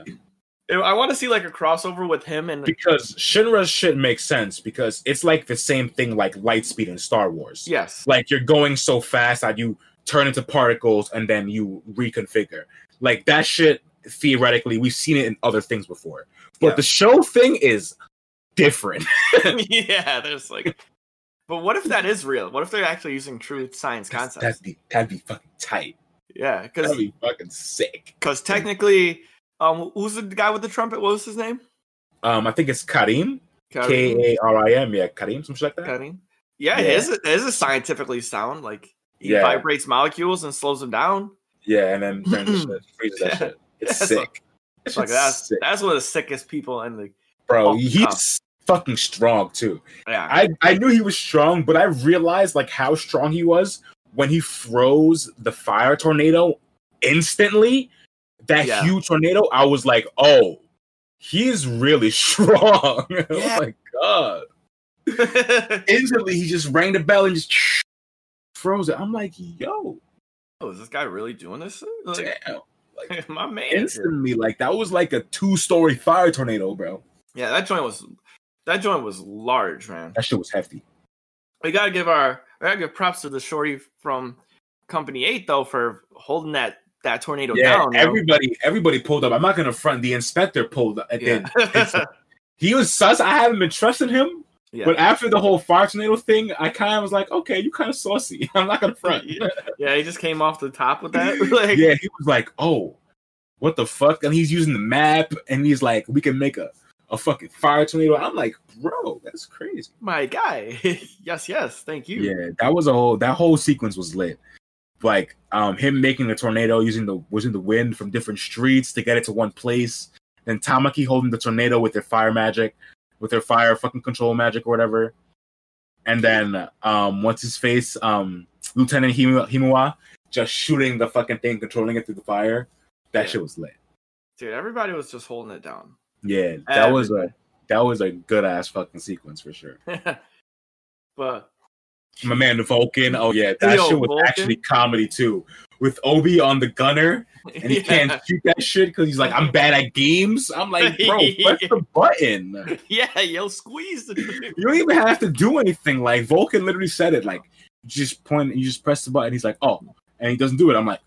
S3: I want to see like a crossover with him and
S4: Because Shinra's shit makes sense because it's like the same thing like light speed in Star Wars.
S3: yes,
S4: Like you're going so fast that you turn into particles and then you reconfigure. Like that shit theoretically we've seen it in other things before. But
S3: Yeah.
S4: the Sho thing is different.
S3: yeah. There's like, but what if that is real? What if they're actually using true science concepts?
S4: That'd be that'd be fucking tight.
S3: yeah, because
S4: That'd be fucking sick.
S3: because technically, um, who's the guy with the trumpet? What was his name?
S4: Um I think it's Karim.
S3: Karim.
S4: K A R I M, yeah, Karim, something like that.
S3: Karim. Yeah,
S4: Yeah.
S3: his his is scientifically sound. Like he
S4: Yeah.
S3: vibrates molecules and slows them down.
S4: Yeah, and then shit, freezes that shit. It's
S3: That's
S4: sick.
S3: Like
S4: shit's
S3: that's
S4: sick.
S3: that's one of the sickest people in the
S4: bro.
S3: Oh,
S4: he's fucking strong too.
S3: yeah.
S4: I I knew he was strong, but I realized like how strong he was when he froze the fire tornado instantly, that
S3: Yeah.
S4: huge tornado, I was like, oh, he's really strong.
S3: Oh yeah.
S4: oh my god. Instantly, he just rang the bell and just froze it. I'm like, yo,
S3: oh, is this guy really doing this? Like,
S4: damn.
S3: my man.
S4: Instantly, like that was like a two-story fire tornado, bro.
S3: Yeah, that joint was that joint was large, man.
S4: That shit was hefty.
S3: We gotta give our we gotta give props to the shorty from Company Eight though for holding that that tornado
S4: Yeah,
S3: down.
S4: everybody, everybody pulled up. I'm not gonna front. The inspector pulled up.
S3: yeah.
S4: he was sus. I haven't been trusting him,
S3: yeah.
S4: but after the whole fire tornado thing, I kind of was like, okay, you kind of saucy. I'm not gonna front.
S3: yeah, he just came off the top with that. like,
S4: yeah, he was like, oh, what the fuck? And he's using the map, and he's like, we can make a a fucking fire tornado. I'm like, bro, that's crazy.
S3: my guy. yes, yes, thank you.
S4: Yeah, that was a whole that whole sequence was lit. Like um him making the tornado using the using the wind from different streets to get it to one place. Then Tamaki holding the tornado with their fire magic, with their fire fucking control magic or whatever. And then um what's his face? Um Lieutenant Himu- Himuwa just shooting the fucking thing, controlling it through the fire. That shit was lit.
S3: Dude, everybody was just holding it down.
S4: Yeah, that was a that was a good ass fucking sequence for sure.
S3: but
S4: My man, Vulcan. Oh yeah, that
S3: Yo,
S4: shit was
S3: Vulcan?
S4: actually comedy too. With Obi on the gunner, and he
S3: yeah.
S4: can't shoot that shit because he's like, I'm bad at games. I'm like, bro, press the button.
S3: yeah, yo, squeeze the
S4: You don't even have to do anything. Like Vulcan literally said it. Like, just point, you just press the button. He's like, oh, and he doesn't do it. I'm like,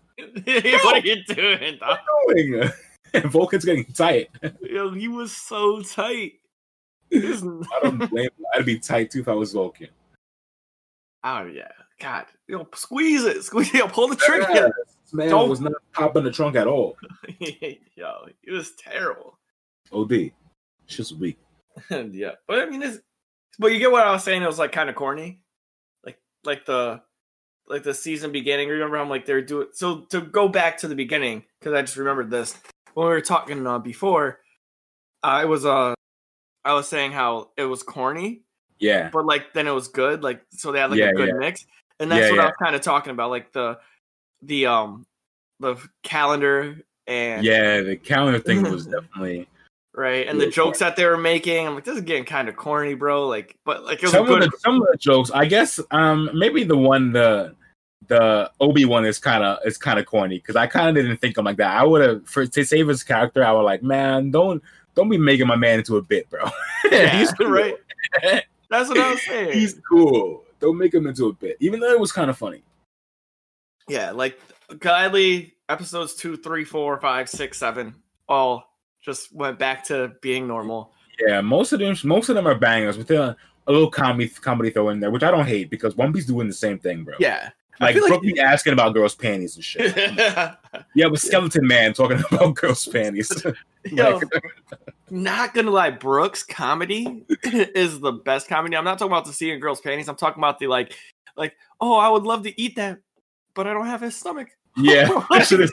S3: what are you doing, dog?
S4: what are you doing? And Vulcan's getting tight.
S3: Yo, he was so tight. He was-
S4: I don't blame him. I'd be tight too if I was Vulcan.
S3: oh yeah, God, yo, squeeze it, squeeze it, pull the trigger.
S4: This man
S3: Don't-
S4: was not popping the trunk at all.
S3: yo, it was terrible.
S4: OD. It's just weak.
S3: yeah, but I mean, it's, but you get what I was saying. It was like kind of corny, like like the like the season beginning. Remember, I'm like they're doing so to go back to the beginning because I just remembered this when we were talking uh, before. I was uh I was saying how it was corny,
S4: Yeah.
S3: but like then it was good. Like so they had like
S4: Yeah,
S3: a good
S4: yeah.
S3: mix, and that's
S4: Yeah,
S3: what I was kind of talking about, like the the um the calendar and
S4: Yeah, the calendar thing was definitely
S3: right and the jokes that they were making. I'm like, this is getting kind of corny, bro. Like, but like it was
S4: some
S3: good.
S4: of the some of the jokes. I guess um maybe the one the the Obi one is kind of is kind of corny because I kind of didn't think him like that. I would have for to save his character. I would like, man, don't don't be making my man into a bit, bro.
S3: Yeah,
S4: He's cool.
S3: right. That's what I was saying.
S4: He's cool. Don't make him into a bit, even though it was kind of funny.
S3: yeah, like Kylie episodes two, three, four, five, six, seven, all just went back to being normal.
S4: Yeah, most of them most of them are bangers with a, a little comedy comedy throw in there, which I don't hate because One Piece doing the same thing, bro.
S3: Yeah.
S4: Like
S3: feel like-
S4: asking about girls' panties and shit. Yeah, with Skeleton Man talking about girls' panties.
S3: Yo,
S4: Like-
S3: not gonna lie, Brook's comedy is the best comedy. I'm not talking about the seeing girls' panties. I'm talking about the like, like, oh, I would love to eat that, but I don't have his stomach.
S4: yeah, that shit is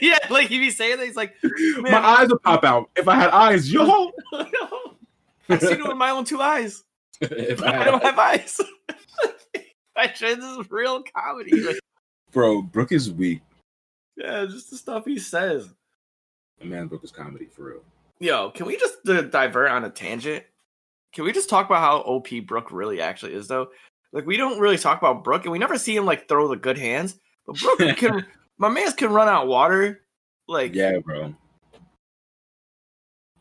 S3: yeah, like if be saying that he's like,
S4: My eyes would pop out if I had eyes. Yo,
S3: I see it with my own two eyes.
S4: I
S3: I don't have eyes. Shit is real comedy. Like,
S4: bro, Brook is weak.
S3: yeah, just the stuff he says.
S4: Man, Brook is comedy for real.
S3: Yo, can we just uh, divert on a tangent? Can we just talk about how OP Brook really actually is, though? Like, we don't really talk about Brook, and we never see him like throw the good hands. But Brook can, my man's can run out water. Like,
S4: Yeah, bro.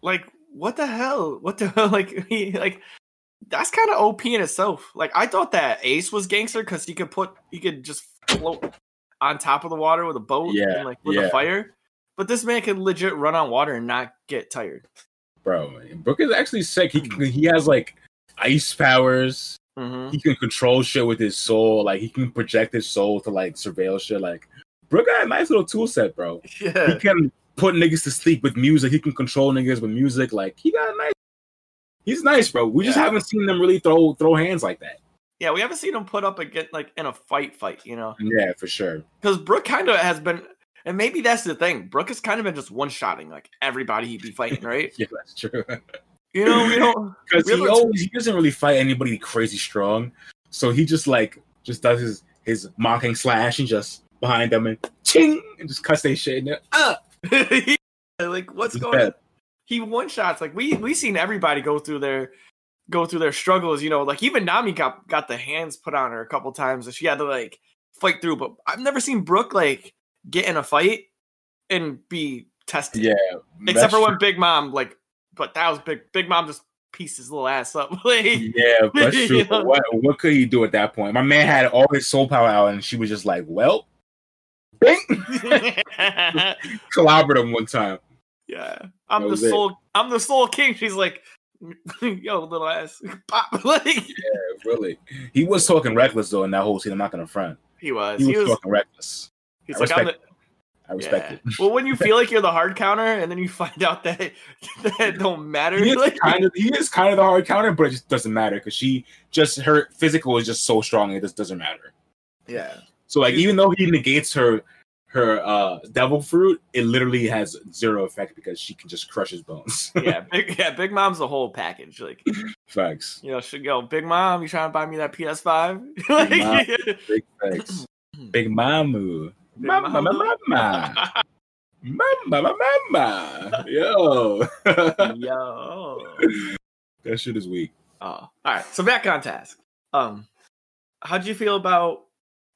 S3: like what the hell? What the hell? Like, he like that's kind of OP in itself. Like, I thought that Ace was gangster because he could put, he could just float on top of the water with a boat,
S4: Yeah,
S3: and like with
S4: yeah.
S3: a fire. But this man can legit run on water and not get tired.
S4: Bro, Brook is actually sick. He he has like ice powers.
S3: Mm-hmm.
S4: He can control shit with his soul. Like he can project his soul to like surveil shit. Like Brook got a nice little tool set, bro.
S3: Yeah.
S4: He can put niggas to sleep with music. He can control niggas with music. Like he got a nice. He's nice, bro. We just haven't seen them really throw throw hands like that.
S3: Yeah, we haven't seen him put up and get like in a fight fight, you know.
S4: Yeah, for sure.
S3: Because Brook kind of has been and maybe that's the thing. Brook has kind of been just one shotting like everybody he'd be fighting, right?
S4: Yeah, that's true.
S3: You know, we don't
S4: Because he always he doesn't really fight anybody crazy strong. So he just like just does his his mocking slash and just behind them and ching and just cuts they shit in there. Uh,
S3: like what's
S4: It's
S3: going on? He one shots like we we seen everybody go through their go through their struggles. You know, like even Nami got got the hands put on her a couple times and she had to like fight through. But I've never seen Brook like get in a fight and be tested.
S4: yeah,
S3: except for when Big Mom like, but that was big. Big Mom just pieced his little ass up. like,
S4: Yeah, that's true. What what could he do at that point? My man had all his soul power out, and she was just like, "Well, bing!" Clobbered him one time.
S3: Yeah, I'm
S4: That
S3: the
S4: was it.
S3: soul. I'm the soul king. She's like, yo, little ass, pop. like
S4: Yeah, really. He was talking reckless though in that whole scene. I'm not gonna front.
S3: he was.
S4: He was,
S3: He was.
S4: talking reckless.
S3: He's
S4: I
S3: like, I'm the,
S4: I respect
S3: yeah.
S4: it.
S3: well, when you feel like you're the hard counter, and then you find out that that don't matter.
S4: He is
S3: like,
S4: kind of he is kind of the hard counter, but it just doesn't matter because she just her physical is just so strong it just doesn't matter.
S3: yeah,
S4: So like even though he negates her her uh devil fruit, it literally has zero effect because she can just crush his bones.
S3: yeah, big, yeah. Big Mom's the whole package. Like,
S4: Facts.
S3: you know, should go. Big Mom, you trying to buy me that PS5? like,
S4: Mom. Big facts. Big mamu.
S3: Big
S4: Mama, mama, mama. Mama, mama, mama. Yo.
S3: Yo.
S4: that shit is weak.
S3: Oh, all right. So back on task. Um, how'd you feel about?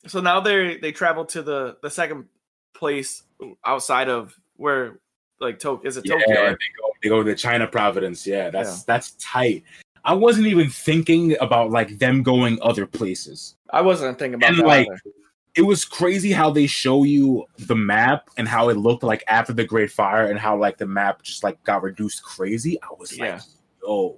S3: So now they they travel to the the second place outside of where like Tokyo is it
S4: Yeah,
S3: Tokyo?
S4: they go, they go to China Providence. Yeah, that's that's tight. I wasn't even thinking about like them going other places.
S3: I wasn't thinking about
S4: And,
S3: that.
S4: like,
S3: either.
S4: It was crazy how they show you the map and how it looked like after the Great Fire and how like the map just like got reduced crazy. I was
S3: Yeah.
S4: like, yo,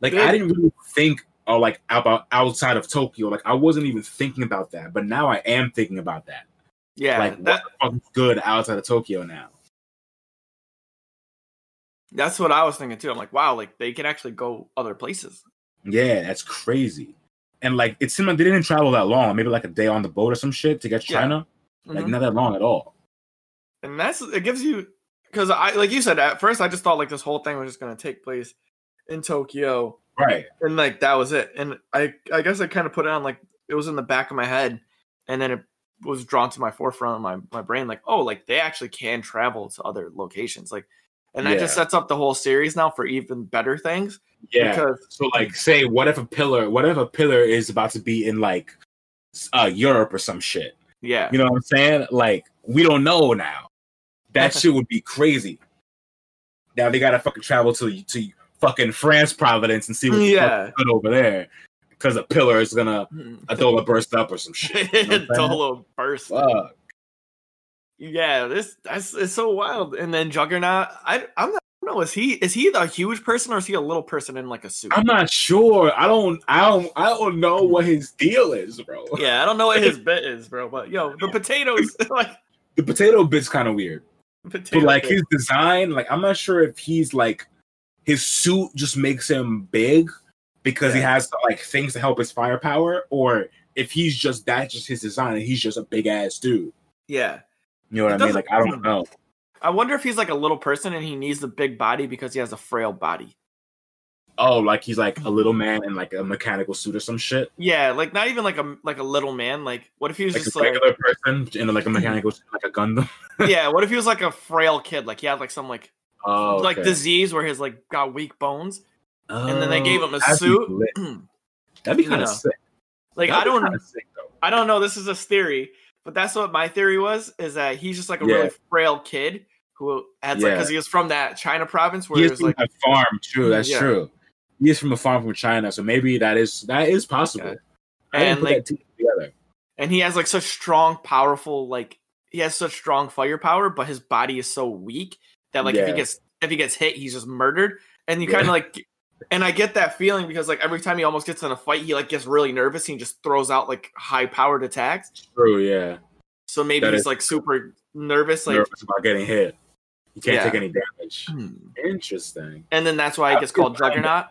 S4: like
S3: Big-
S4: I didn't really think or like about outside of Tokyo. Like I wasn't even thinking about that, but now I am thinking about that.
S3: Yeah,
S4: like
S3: that,
S4: good outside of Tokyo now?
S3: that's what I was thinking too. I'm like, wow, like they can actually go other places.
S4: Yeah, that's crazy. And like it seemed like they didn't travel that long, maybe like a day on the boat or some shit to get to
S3: Yeah.
S4: China. Like
S3: Mhm.
S4: not that long at all.
S3: and that's it gives you because I like you said at first I just thought like this whole thing was just gonna take place in Tokyo
S4: Right.
S3: and like that was it and i i guess i kind of put it on like it was in the back of my head and then it was drawn to my forefront of my, my brain like oh like they actually can travel to other locations like and that just sets up the whole series now for even better things
S4: Yeah.
S3: because
S4: So like say what if a pillar what if a pillar is about to be in like uh Europe or some shit?
S3: yeah
S4: You know what I'm saying? Like we don't know now. That shit would be crazy. Now they gotta fucking travel to to fucking France Providence and see what the
S3: Yeah.
S4: over there. Because a pillar is gonna mm. a dollar burst up or some shit. You know what I'm saying?
S3: Dolo burst
S4: Fuck.
S3: yeah this that's it's so wild and then juggernaut i i'm not I don't know is he is he the huge person or is he a little person in like a suit
S4: I'm not sure. I don't. I don't. I don't know what his deal is, bro.
S3: yeah i don't know what his bit is bro but yo the potatoes like
S4: The potato bit's kind of weird,
S3: potato
S4: but like
S3: bit.
S4: his design, like I'm not sure if he's like his suit just makes him big because he has like things to help his firepower, or if he's just that's just his design and he's just a big ass dude.
S3: yeah
S4: You know what
S3: It
S4: I mean? Like I don't know.
S3: I wonder if he's like a little person and he needs the big body because he has a frail body.
S4: Oh, like he's like a little man in like a mechanical suit or some shit.
S3: Yeah, like not even like a like a little man. Like what if he was just
S4: Like
S3: just
S4: a
S3: like
S4: regular person in like a mechanical suit, like a Gundam.
S3: yeah? What if he was like a frail kid? Like he had like some like
S4: Oh,
S3: like disease where his like got weak bones. And then they gave oh, him a
S4: Oh, that'd
S3: suit. like
S4: That'd be kind of sick.
S3: I
S4: That'd be
S3: don't
S4: sick.
S3: I don't know. This is a theory, but that's what my theory was. Is that he's just like a
S4: Yeah.
S3: really frail kid who had like because he was from that China province where
S4: He
S3: it
S4: is
S3: was
S4: from
S3: like
S4: a farm. True, that's
S3: Yeah.
S4: true. He is from a farm from China, so maybe that is that is possible.
S3: Yeah. And, like-
S4: together.
S3: and he has like such strong, powerful like he has such strong firepower, but his body is so weak that like if he gets if he gets hit, he's just murdered. And you
S4: Yeah.
S3: kind of like, and I get that feeling because like every time he almost gets in a fight, he like gets really nervous. And he just throws out like high powered attacks.
S4: True, yeah.
S3: So maybe
S4: That
S3: he's like super nervous, like.
S4: Nervous about getting hit. You can't
S3: Yeah.
S4: take any damage.
S3: hmm.
S4: Interesting.
S3: And then that's why he gets called Juggernaut.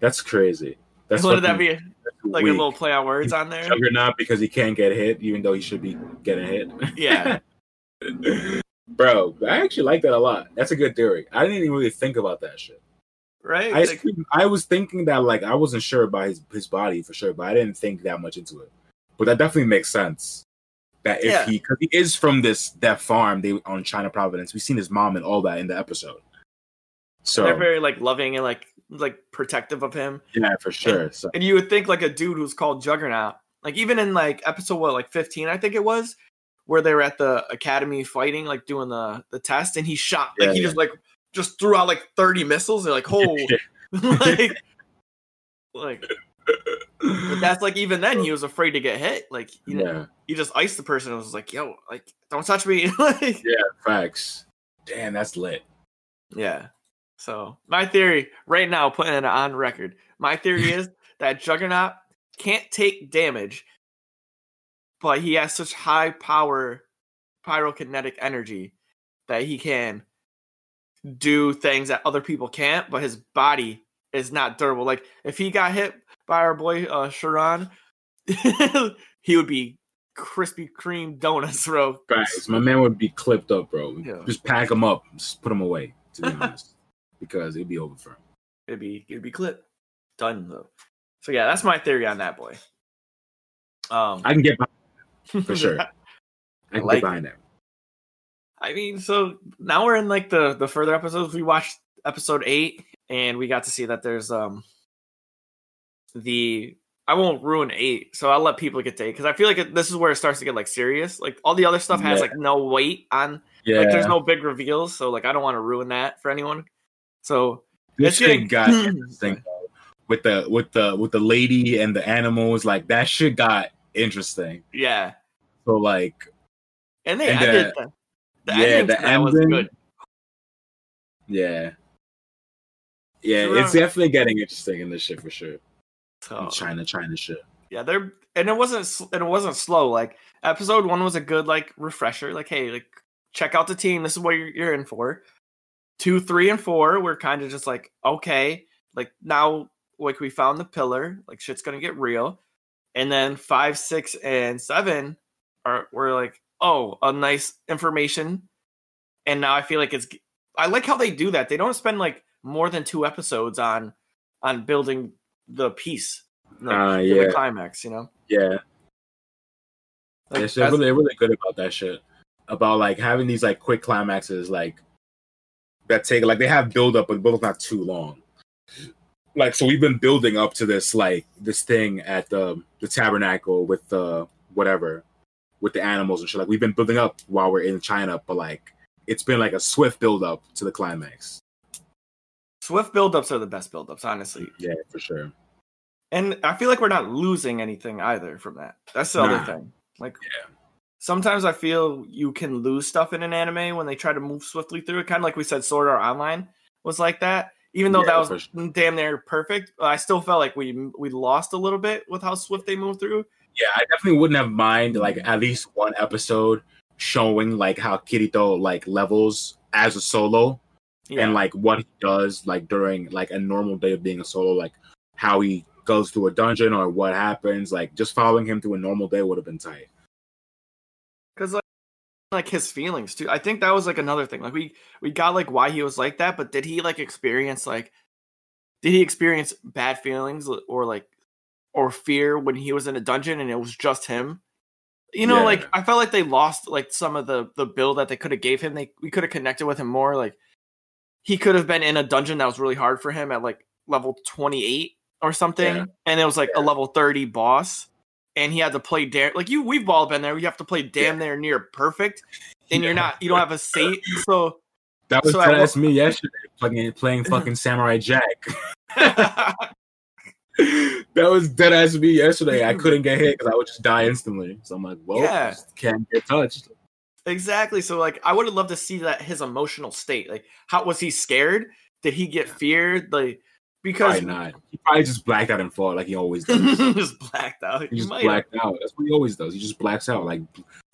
S4: That's crazy. That's
S3: Wouldn't that be like a little play on words on there?
S4: Juggernaut because he can't get hit, even though he should be getting hit.
S3: Yeah.
S4: Bro, I actually like that a lot. That's a good theory. I didn't even really think about that shit.
S3: Right?
S4: I,
S3: Like,
S4: I was thinking that like I wasn't sure about his his body for sure, but I didn't think that much into it. but that definitely makes sense. That if
S3: Yeah.
S4: he, because he is from this that farm they on China Providence, we've seen his mom and all that in the episode. So
S3: They're very like loving and like like protective of him.
S4: yeah, for sure. So
S3: And you would think like a dude who's called Juggernaut, like even in like episode what like 15, I think it was, where they were at the academy fighting, like doing the the test, and he shot like
S4: Yeah,
S3: he
S4: yeah.
S3: just like just threw out like 30 missiles. They're like, oh like like but that's like even then he was afraid to get hit. Like you know, he just iced the person and was like, yo, like don't touch me. like
S4: yeah, facts. Damn, that's lit.
S3: Yeah. So my theory right now, putting it on record, my theory is that Juggernaut can't take damage, but he has such high power pyrokinetic energy that he can do things that other people can't, but his body is not durable. Like if he got hit by our boy uh Charon, he would be Krispy Kreme donuts, bro.
S4: Facts. My man would be clipped up, bro.
S3: Yeah.
S4: Just pack him up, just put him away. To be honest, because it'd be over for him.
S3: It'd be it'd be clipped. Done though. So yeah, that's my theory on that boy. Um
S4: I can get behind, for sure. I can
S3: like
S4: get behind that.
S3: I mean, so now we're in like the the further episodes. We watched episode eight, and we got to see that there's um the I won't ruin eight, so I'll let people get to eight because I feel like it, this is where it starts to get like serious. Like all the other stuff has
S4: Yeah.
S3: like no weight on,
S4: Yeah,
S3: like there's no big reveals, so like I don't want to ruin that for anyone. So
S4: this
S3: it's getting-
S4: shit got interesting with the with the with the lady and the animals. Like that shit got interesting.
S3: yeah,
S4: So like,
S3: and they
S4: And
S3: ended the
S4: yeah, the
S3: that was good.
S4: yeah, yeah, it's definitely getting interesting in this shit for sure.
S3: So
S4: China, China shit.
S3: yeah they're and it wasn't and it wasn't slow like episode one was a good like refresher like hey like check out the team this is what you're, you're in for two three and four we're kind of just like okay like now like we found the pillar like shit's gonna get real and then five six and seven are we're like oh a nice information and now i feel like it's i like how they do that they don't spend like more than two episodes on on building the piece like,
S4: Ah, yeah.
S3: the climax you know
S4: Yeah,
S3: like,
S4: they're really, they're really good about that shit. About like having these like quick climaxes, like that take like they have build up, but build up not too long. Like so, we've been building up to this like this thing at the the tabernacle with the whatever with the animals and shit. Like we've been building up while we're in China, but like it's been like a swift build up to the climax.
S3: swift buildups are the best buildups honestly
S4: Yeah, for sure.
S3: and i feel like we're not losing anything either from that that's the
S4: Nah.
S3: other thing like
S4: Yeah.
S3: sometimes i feel you can lose stuff in an anime when they try to move swiftly through it kind of like we said sword art online was like that even though
S4: Yeah,
S3: that was damn near perfect i still felt like we we lost a little bit with how swift they moved through
S4: Yeah, I definitely wouldn't have mind like mm-hmm. at least one episode showing like how Kirito like levels as a solo
S3: yeah
S4: and like what he does like during like a normal day of being a solo, like how he goes through a dungeon or what happens. Like just following him through a normal day would have been tight.
S3: because like like his feelings too i think that was like another thing like we we got like why he was like that but did he like experience like did he experience bad feelings or like or fear when he was in a dungeon and it was just him you know
S4: Yeah.
S3: like i felt like they lost like some of the the build that they could have gave him they we could have connected with him more like he could have been in a dungeon that was really hard for him at like level 28 or something
S4: Yeah.
S3: and it was like a level 30 boss and he had to play damn like you we've all been there you have to play damn near near perfect and you're not you don't have a save so
S4: That was
S3: So
S4: that's me yesterday playing playing fucking Samurai Jack. that was dead ass me yesterday. I couldn't get hit because I would just die instantly. So I'm like, well,
S3: Yeah.
S4: just can't get touched.
S3: exactly so like i would have loved to see that his emotional state like how was he scared did he get feared like because
S4: Probably not. He probably just blacked out and fought like he always does.
S3: just blacked out
S4: He
S3: He
S4: just
S3: have.
S4: blacked out. That's what he always does. He just blacks out like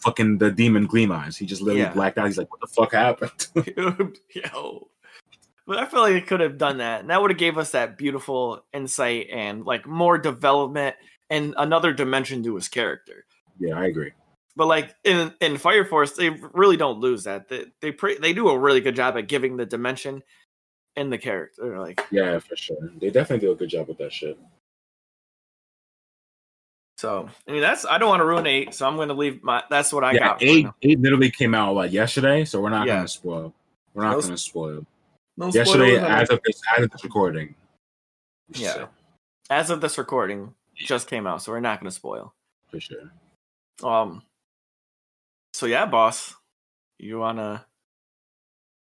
S4: fucking the demon Gleam Eyes. He just literally
S3: Yeah.
S4: blacked out. He's like, what the fuck happened?
S3: Yo. But I feel like it could have done that. And that would have gave us that beautiful insight and like more development and another dimension to his character.
S4: yeah, I agree.
S3: But like in in Fire Force, they really don't lose that. They they pre- they do a really good job at giving the dimension in the character. Like
S4: Yeah, for sure. They definitely do a good job with that shit.
S3: So I mean, that's I don't want to ruin eight, so I'm going to leave my. That's what I
S4: yeah,
S3: got.
S4: eight eight literally came out like yesterday, so we're not
S3: Yeah.
S4: gonna spoil. We're not
S3: No
S4: gonna spoil.
S3: No
S4: Yesterday, as of this as of this recording.
S3: Yeah.
S4: say,
S3: as of this recording, just came out, so we're not going to spoil.
S4: for sure.
S3: Um. So yeah, boss, you wanna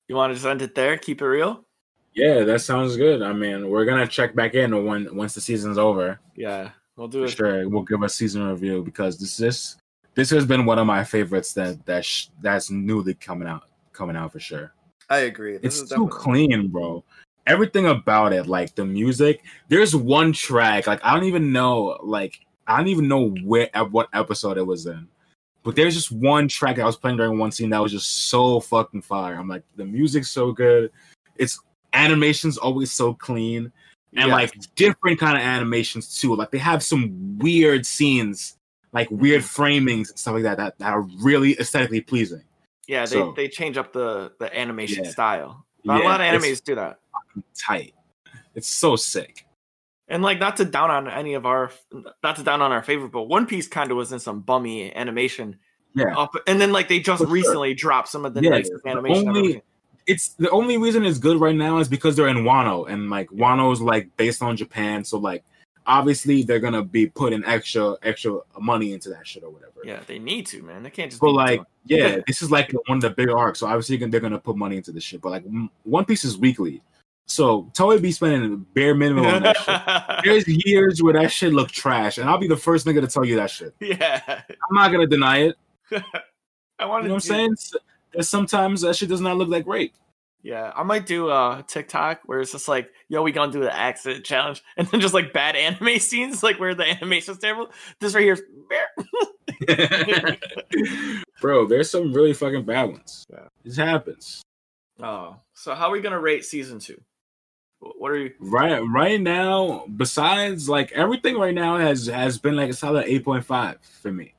S3: you wanna just end it there? Keep it real.
S4: Yeah, that sounds good. I mean, we're gonna check back in when once the season's over.
S3: Yeah, we'll do
S4: For
S3: it.
S4: sure, we'll give a season review because this this this has been one of my favorites that that sh- that's newly coming out coming out for sure.
S3: I agree. This
S4: it's
S3: is
S4: too
S3: definitely-
S4: clean, bro. Everything about it, like the music. There's one track, like I don't even know, like I don't even know where at what episode it was in. But there's just one track that I was playing during one scene that was just so fucking fire. I'm like, the music's so good. It's animation's always so clean. And
S3: Yeah.
S4: like different kind of animations too. Like they have some weird scenes, like weird
S3: Mm-hmm.
S4: framings and stuff like that that, that are really aesthetically pleasing.
S3: Yeah, they,
S4: so-
S3: they change up the the animation
S4: Yeah.
S3: style. Not a lot of animes do that.
S4: Tight. It's so sick.
S3: And like not to down on any of our not to down on our favorite, but One Piece kind of was in some bummy animation.
S4: Yeah.
S3: Up, and then like they just
S4: For sure.
S3: recently dropped some of the
S4: Yeah,
S3: nicest
S4: the
S3: animation. I've
S4: only- it's the only reason it's good right now is because they're in Wano and like Wano's like based on Japan, so like obviously they're gonna be putting extra extra money into that shit or whatever.
S3: Yeah, they need to, man. They can't just.
S4: But like, yeah, this is like one of the big arcs, so obviously they're gonna- put money into this shit. But like, One Piece is weekly, so Toei be spending bare minimum on that shit. There's years where that shit look trash, and I'll be the first nigga to tell you that shit.
S3: yeah,
S4: I'm not gonna deny it.
S3: I want
S4: You know what I'm saying? There's sometimes that shit does not look that great.
S3: Yeah, I might do a TikTok where it's just like, "Yo, we gonna do the accident challenge," and then just like bad anime scenes, like where the animation's terrible. This right here,
S4: Bro, there's some really fucking bad ones.
S3: Yeah.
S4: This happens.
S3: oh, so how are we gonna rate season two? What are you?
S4: Right right now, besides like everything right now has has been like a solid 8.5 for me.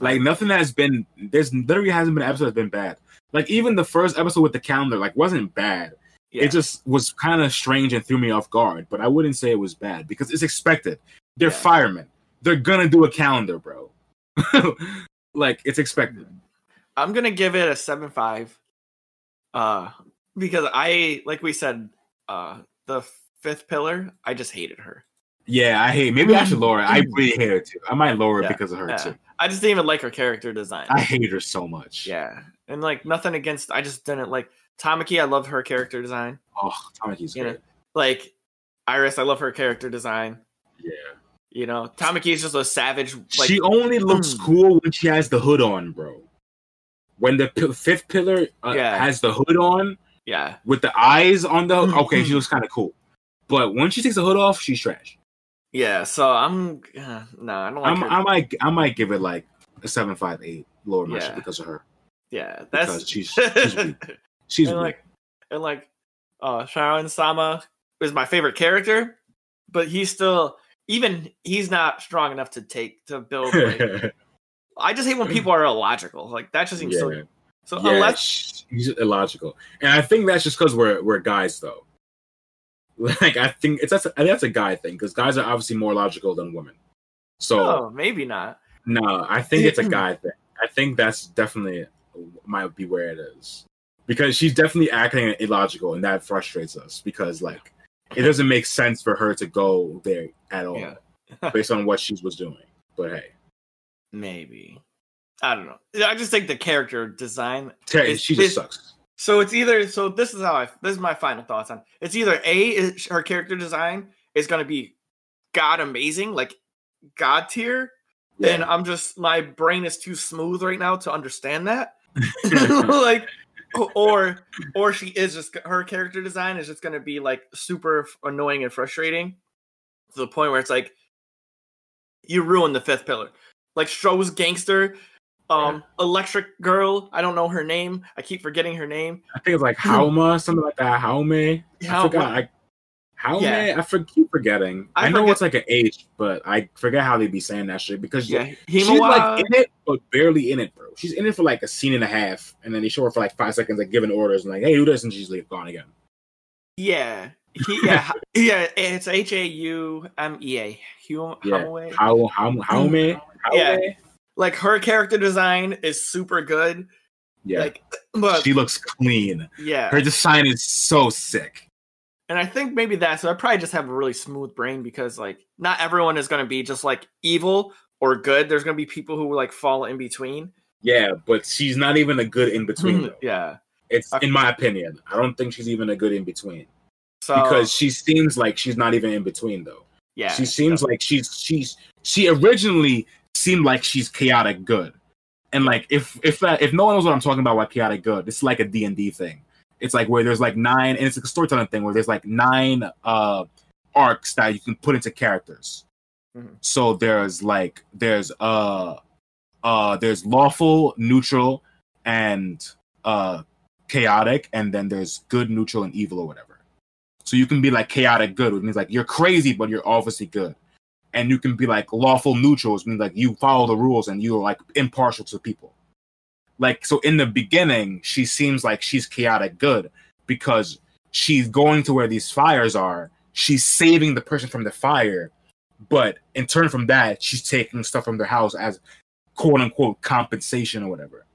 S4: Like nothing has been there's literally hasn't been an episode that's been bad. Like even the first episode with the calendar like wasn't bad.
S3: Yeah,
S4: It just was kind of strange and threw me off guard, but I wouldn't say it was bad because it's expected. They're
S3: Yeah.
S4: firemen. They're gonna do a calendar, bro. like it's expected.
S3: I'm gonna give it a seven five. Uh, because I like we said, uh, the fifth pillar, I just hated her.
S4: Yeah, I hate. Maybe I should lower it. I really hate her too. I might lower it
S3: Yeah,
S4: because of her too.
S3: I just didn't even like her character design.
S4: I hate her so much.
S3: yeah, and like nothing against. I just didn't like Tamaki. I love her character design.
S4: Oh, Tamaki's
S3: You know, like Iris, I love her character design.
S4: Yeah.
S3: You know, Tamaki is just a savage. Like,
S4: she only looks
S3: mm.
S4: cool when she has the hood on, bro. When the p- fifth pillar uh,
S3: Yeah.
S4: has the hood on
S3: yeah,
S4: with the eyes on the okay, she looks kind of cool. But when she takes the hood off, she's trash.
S3: Yeah. So I'm uh, no, I don't like
S4: I'm,
S3: her.
S4: I might I might give it like a seven five eight lower yeah.
S3: Yeah.
S4: because of her.
S3: yeah,
S4: Because
S3: that's
S4: she's she's weak. She's
S3: and
S4: weak.
S3: like and like uh Charon Sama is my favorite character, but he's still even he's not strong enough to take to build. Like, I just hate when people are illogical. Like that just seems
S4: yeah.
S3: so. So
S4: yeah,
S3: unless
S4: he's illogical, and I think that's just because we're we're guys though. Like I think it's that's a, that's a guy thing because guys are obviously more logical than women. So
S3: oh maybe not.
S4: no, I think it's a guy thing. I think that's definitely might be where it is because she's definitely acting illogical, and that frustrates us because like it doesn't make sense for her to go there at all
S3: Yeah.
S4: based on what she was doing. But hey,
S3: Maybe I don't know. I just think the character design
S4: Terry,
S3: It's-
S4: she just
S3: it's-
S4: sucks.
S3: So it's either so this is how I this is my final thoughts on it's either a is her character design is going to be god amazing like god tier and I'm just my brain is too smooth right now to understand that. Like or or she is just her character design is just going to be like super annoying and frustrating to the point where it's like you ruin the fifth pillar. Like Stroh's gangster um electric girl i don't know her name i keep forgetting her name
S4: I think it's like Hauma, something like that. Haume. I forgot. I, Haume.
S3: Yeah.
S4: I for, keep forgetting.
S3: I
S4: I, know
S3: forget-
S4: it's like an H, but I forget how they be saying that shit because
S3: yeah
S4: she's
S3: Himawa-
S4: like in it, but barely in it, bro. She's in it for like a scene and a half, and then they show her for like five seconds, like giving orders and like, "Hey, who does?" And she's like gone again.
S3: yeah he, yeah, yeah, it's H A U M E A. Hum-
S4: Yeah.
S3: Humway.
S4: How how how me?
S3: Yeah. Like her character design is super good.
S4: Yeah.
S3: Like, but
S4: she looks clean.
S3: yeah,
S4: Her design is so sick.
S3: and I think maybe that's. I probably just have a really smooth brain because like not everyone is gonna be just like evil or good. There's gonna be people who like fall in between.
S4: Yeah, but she's not even a good in between hmm, though.
S3: yeah.
S4: It's
S3: Okay.
S4: in my opinion. I don't think she's even a good in between
S3: So
S4: because she seems like she's not even in between though.
S3: yeah,
S4: she seems like she's she's she originally seemed like she's chaotic good, and like if if that if no one knows what I'm talking about, like chaotic good, it's like a D and D thing. It's like where there's like nine, and it's like a storytelling thing where there's like nine uh arcs that you can put into characters.
S3: Mhm.
S4: So there's like there's uh uh there's lawful, neutral, and uh chaotic, and then there's good, neutral, and evil or whatever. So you can be like chaotic good, which means like you're crazy, but you're obviously good. And you can be like lawful neutral, which means like you follow the rules and you're like impartial to people. Like so in the beginning, she seems like she's chaotic good because she's going to where these fires are, she's saving the person from the fire, but in turn from that, she's taking stuff from their house as quote unquote compensation or whatever.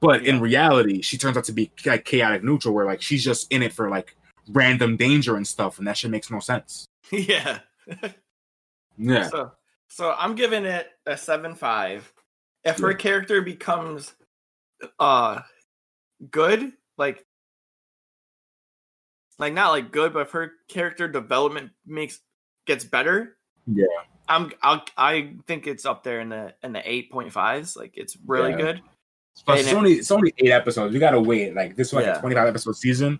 S4: But in reality, she turns out to be like chaotic neutral, where like she's just in it for like random danger and stuff, and that shit makes no sense.
S3: yeah.
S4: Yeah,
S3: So so I'm giving it a seven five. If her
S4: Yeah.
S3: character becomes uh good, like like not like good, but if her character development makes gets better,
S4: Yeah.
S3: I'm I'll, I think it's up there in the in the eight point fives. Like it's really
S4: Yeah.
S3: good.
S4: but it's only it's only eight episodes. We gotta wait. Like this is like
S3: Yeah.
S4: a twenty five episode season,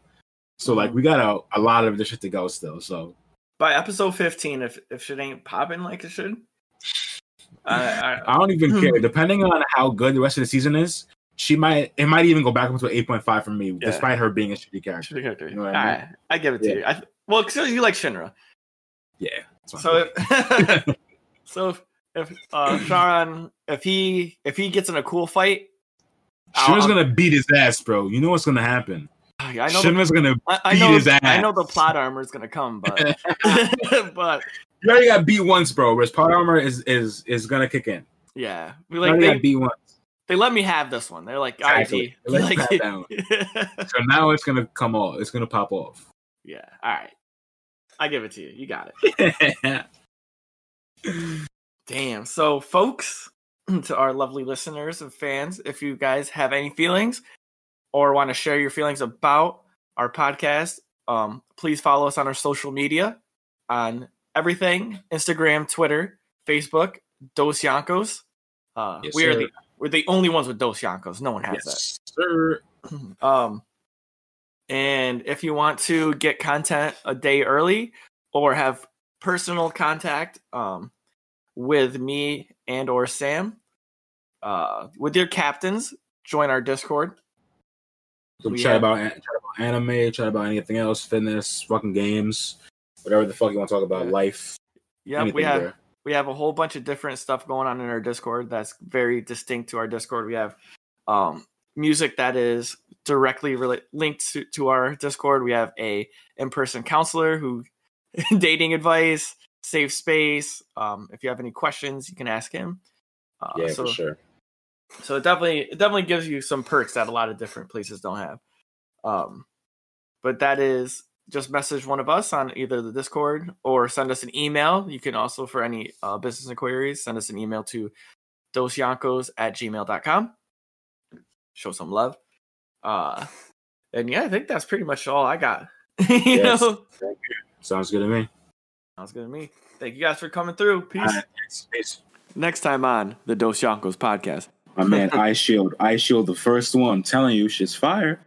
S4: so like
S3: Mhm.
S4: we got a, a lot of this shit to go still. So
S3: By episode fifteen, if if shit ain't popping like it should, I, I,
S4: I don't even
S3: Hmm.
S4: care. Depending on how good the rest of the season is, she might it might even go back up to eight point five for me,
S3: Yeah.
S4: despite her being a shitty character.
S3: should character.
S4: You know I mean?
S3: I give it to
S4: Yeah.
S3: you. I, well, because you like Shinra.
S4: Yeah.
S3: So, if, so if, if uh, Charon, if he if he gets in a cool fight,
S4: Shinra's
S3: I'll-
S4: gonna beat his ass, bro. You know what's gonna happen.
S3: I know the,
S4: gonna
S3: I, I
S4: beat
S3: know
S4: his
S3: I know the plot armor is gonna come, but but
S4: You already got beat once, bro. Whereas plot armor is is is gonna kick in.
S3: yeah, we like
S4: already
S3: they,
S4: got beat once.
S3: they let me have this one. They're like, all right,
S4: Exactly.
S3: G, like,
S4: you have that So now it's gonna come off. It's gonna pop off.
S3: yeah, all right, I give it to you. You got it. Damn. So, folks, to our lovely listeners and fans, if you guys have any feelings or want to share your feelings about our podcast, um, please follow us on our social media on everything Instagram, Twitter, Facebook, Dos Yankos. Uh,
S4: Yes,
S3: we are
S4: sir.
S3: the we're the only ones with Dos Yankos. No one has
S4: yes, sir.
S3: that. Um, and if you want to get content a day early or have personal contact um, with me and or Sam, uh, with your captains, join our Discord.
S4: So
S3: We
S4: chat about chat about anime, chat about anything else, fitness, fucking games, whatever the fuck you want to talk about,
S3: Yeah.
S4: life. Yeah,
S3: we have
S4: there.
S3: we have a whole bunch of different stuff going on in our Discord that's very distinct to our Discord. We have um, music that is directly rela- linked to, to our Discord. We have a in-person counselor who dating advice, safe space. Um, if you have any questions, you can ask him. Uh,
S4: Yeah,
S3: so,
S4: for sure.
S3: So it definitely it definitely gives you some perks that a lot of different places don't have. Um, but that is just message one of us on either the Discord or send us an email. You can also, for any uh, business inquiries, send us an email to dosyankos at gmail.com. Show some love. Uh, and yeah, I think that's pretty much all I got. you
S4: Yes.
S3: know,
S4: Sounds good to me.
S3: sounds good to me. Thank you guys for coming through. Peace.
S4: Right, peace, peace.
S1: Next time on the Dos Yankos podcast.
S4: My man, Ice Shield. Ice Shield, the first one. I'm telling you, shit's fire.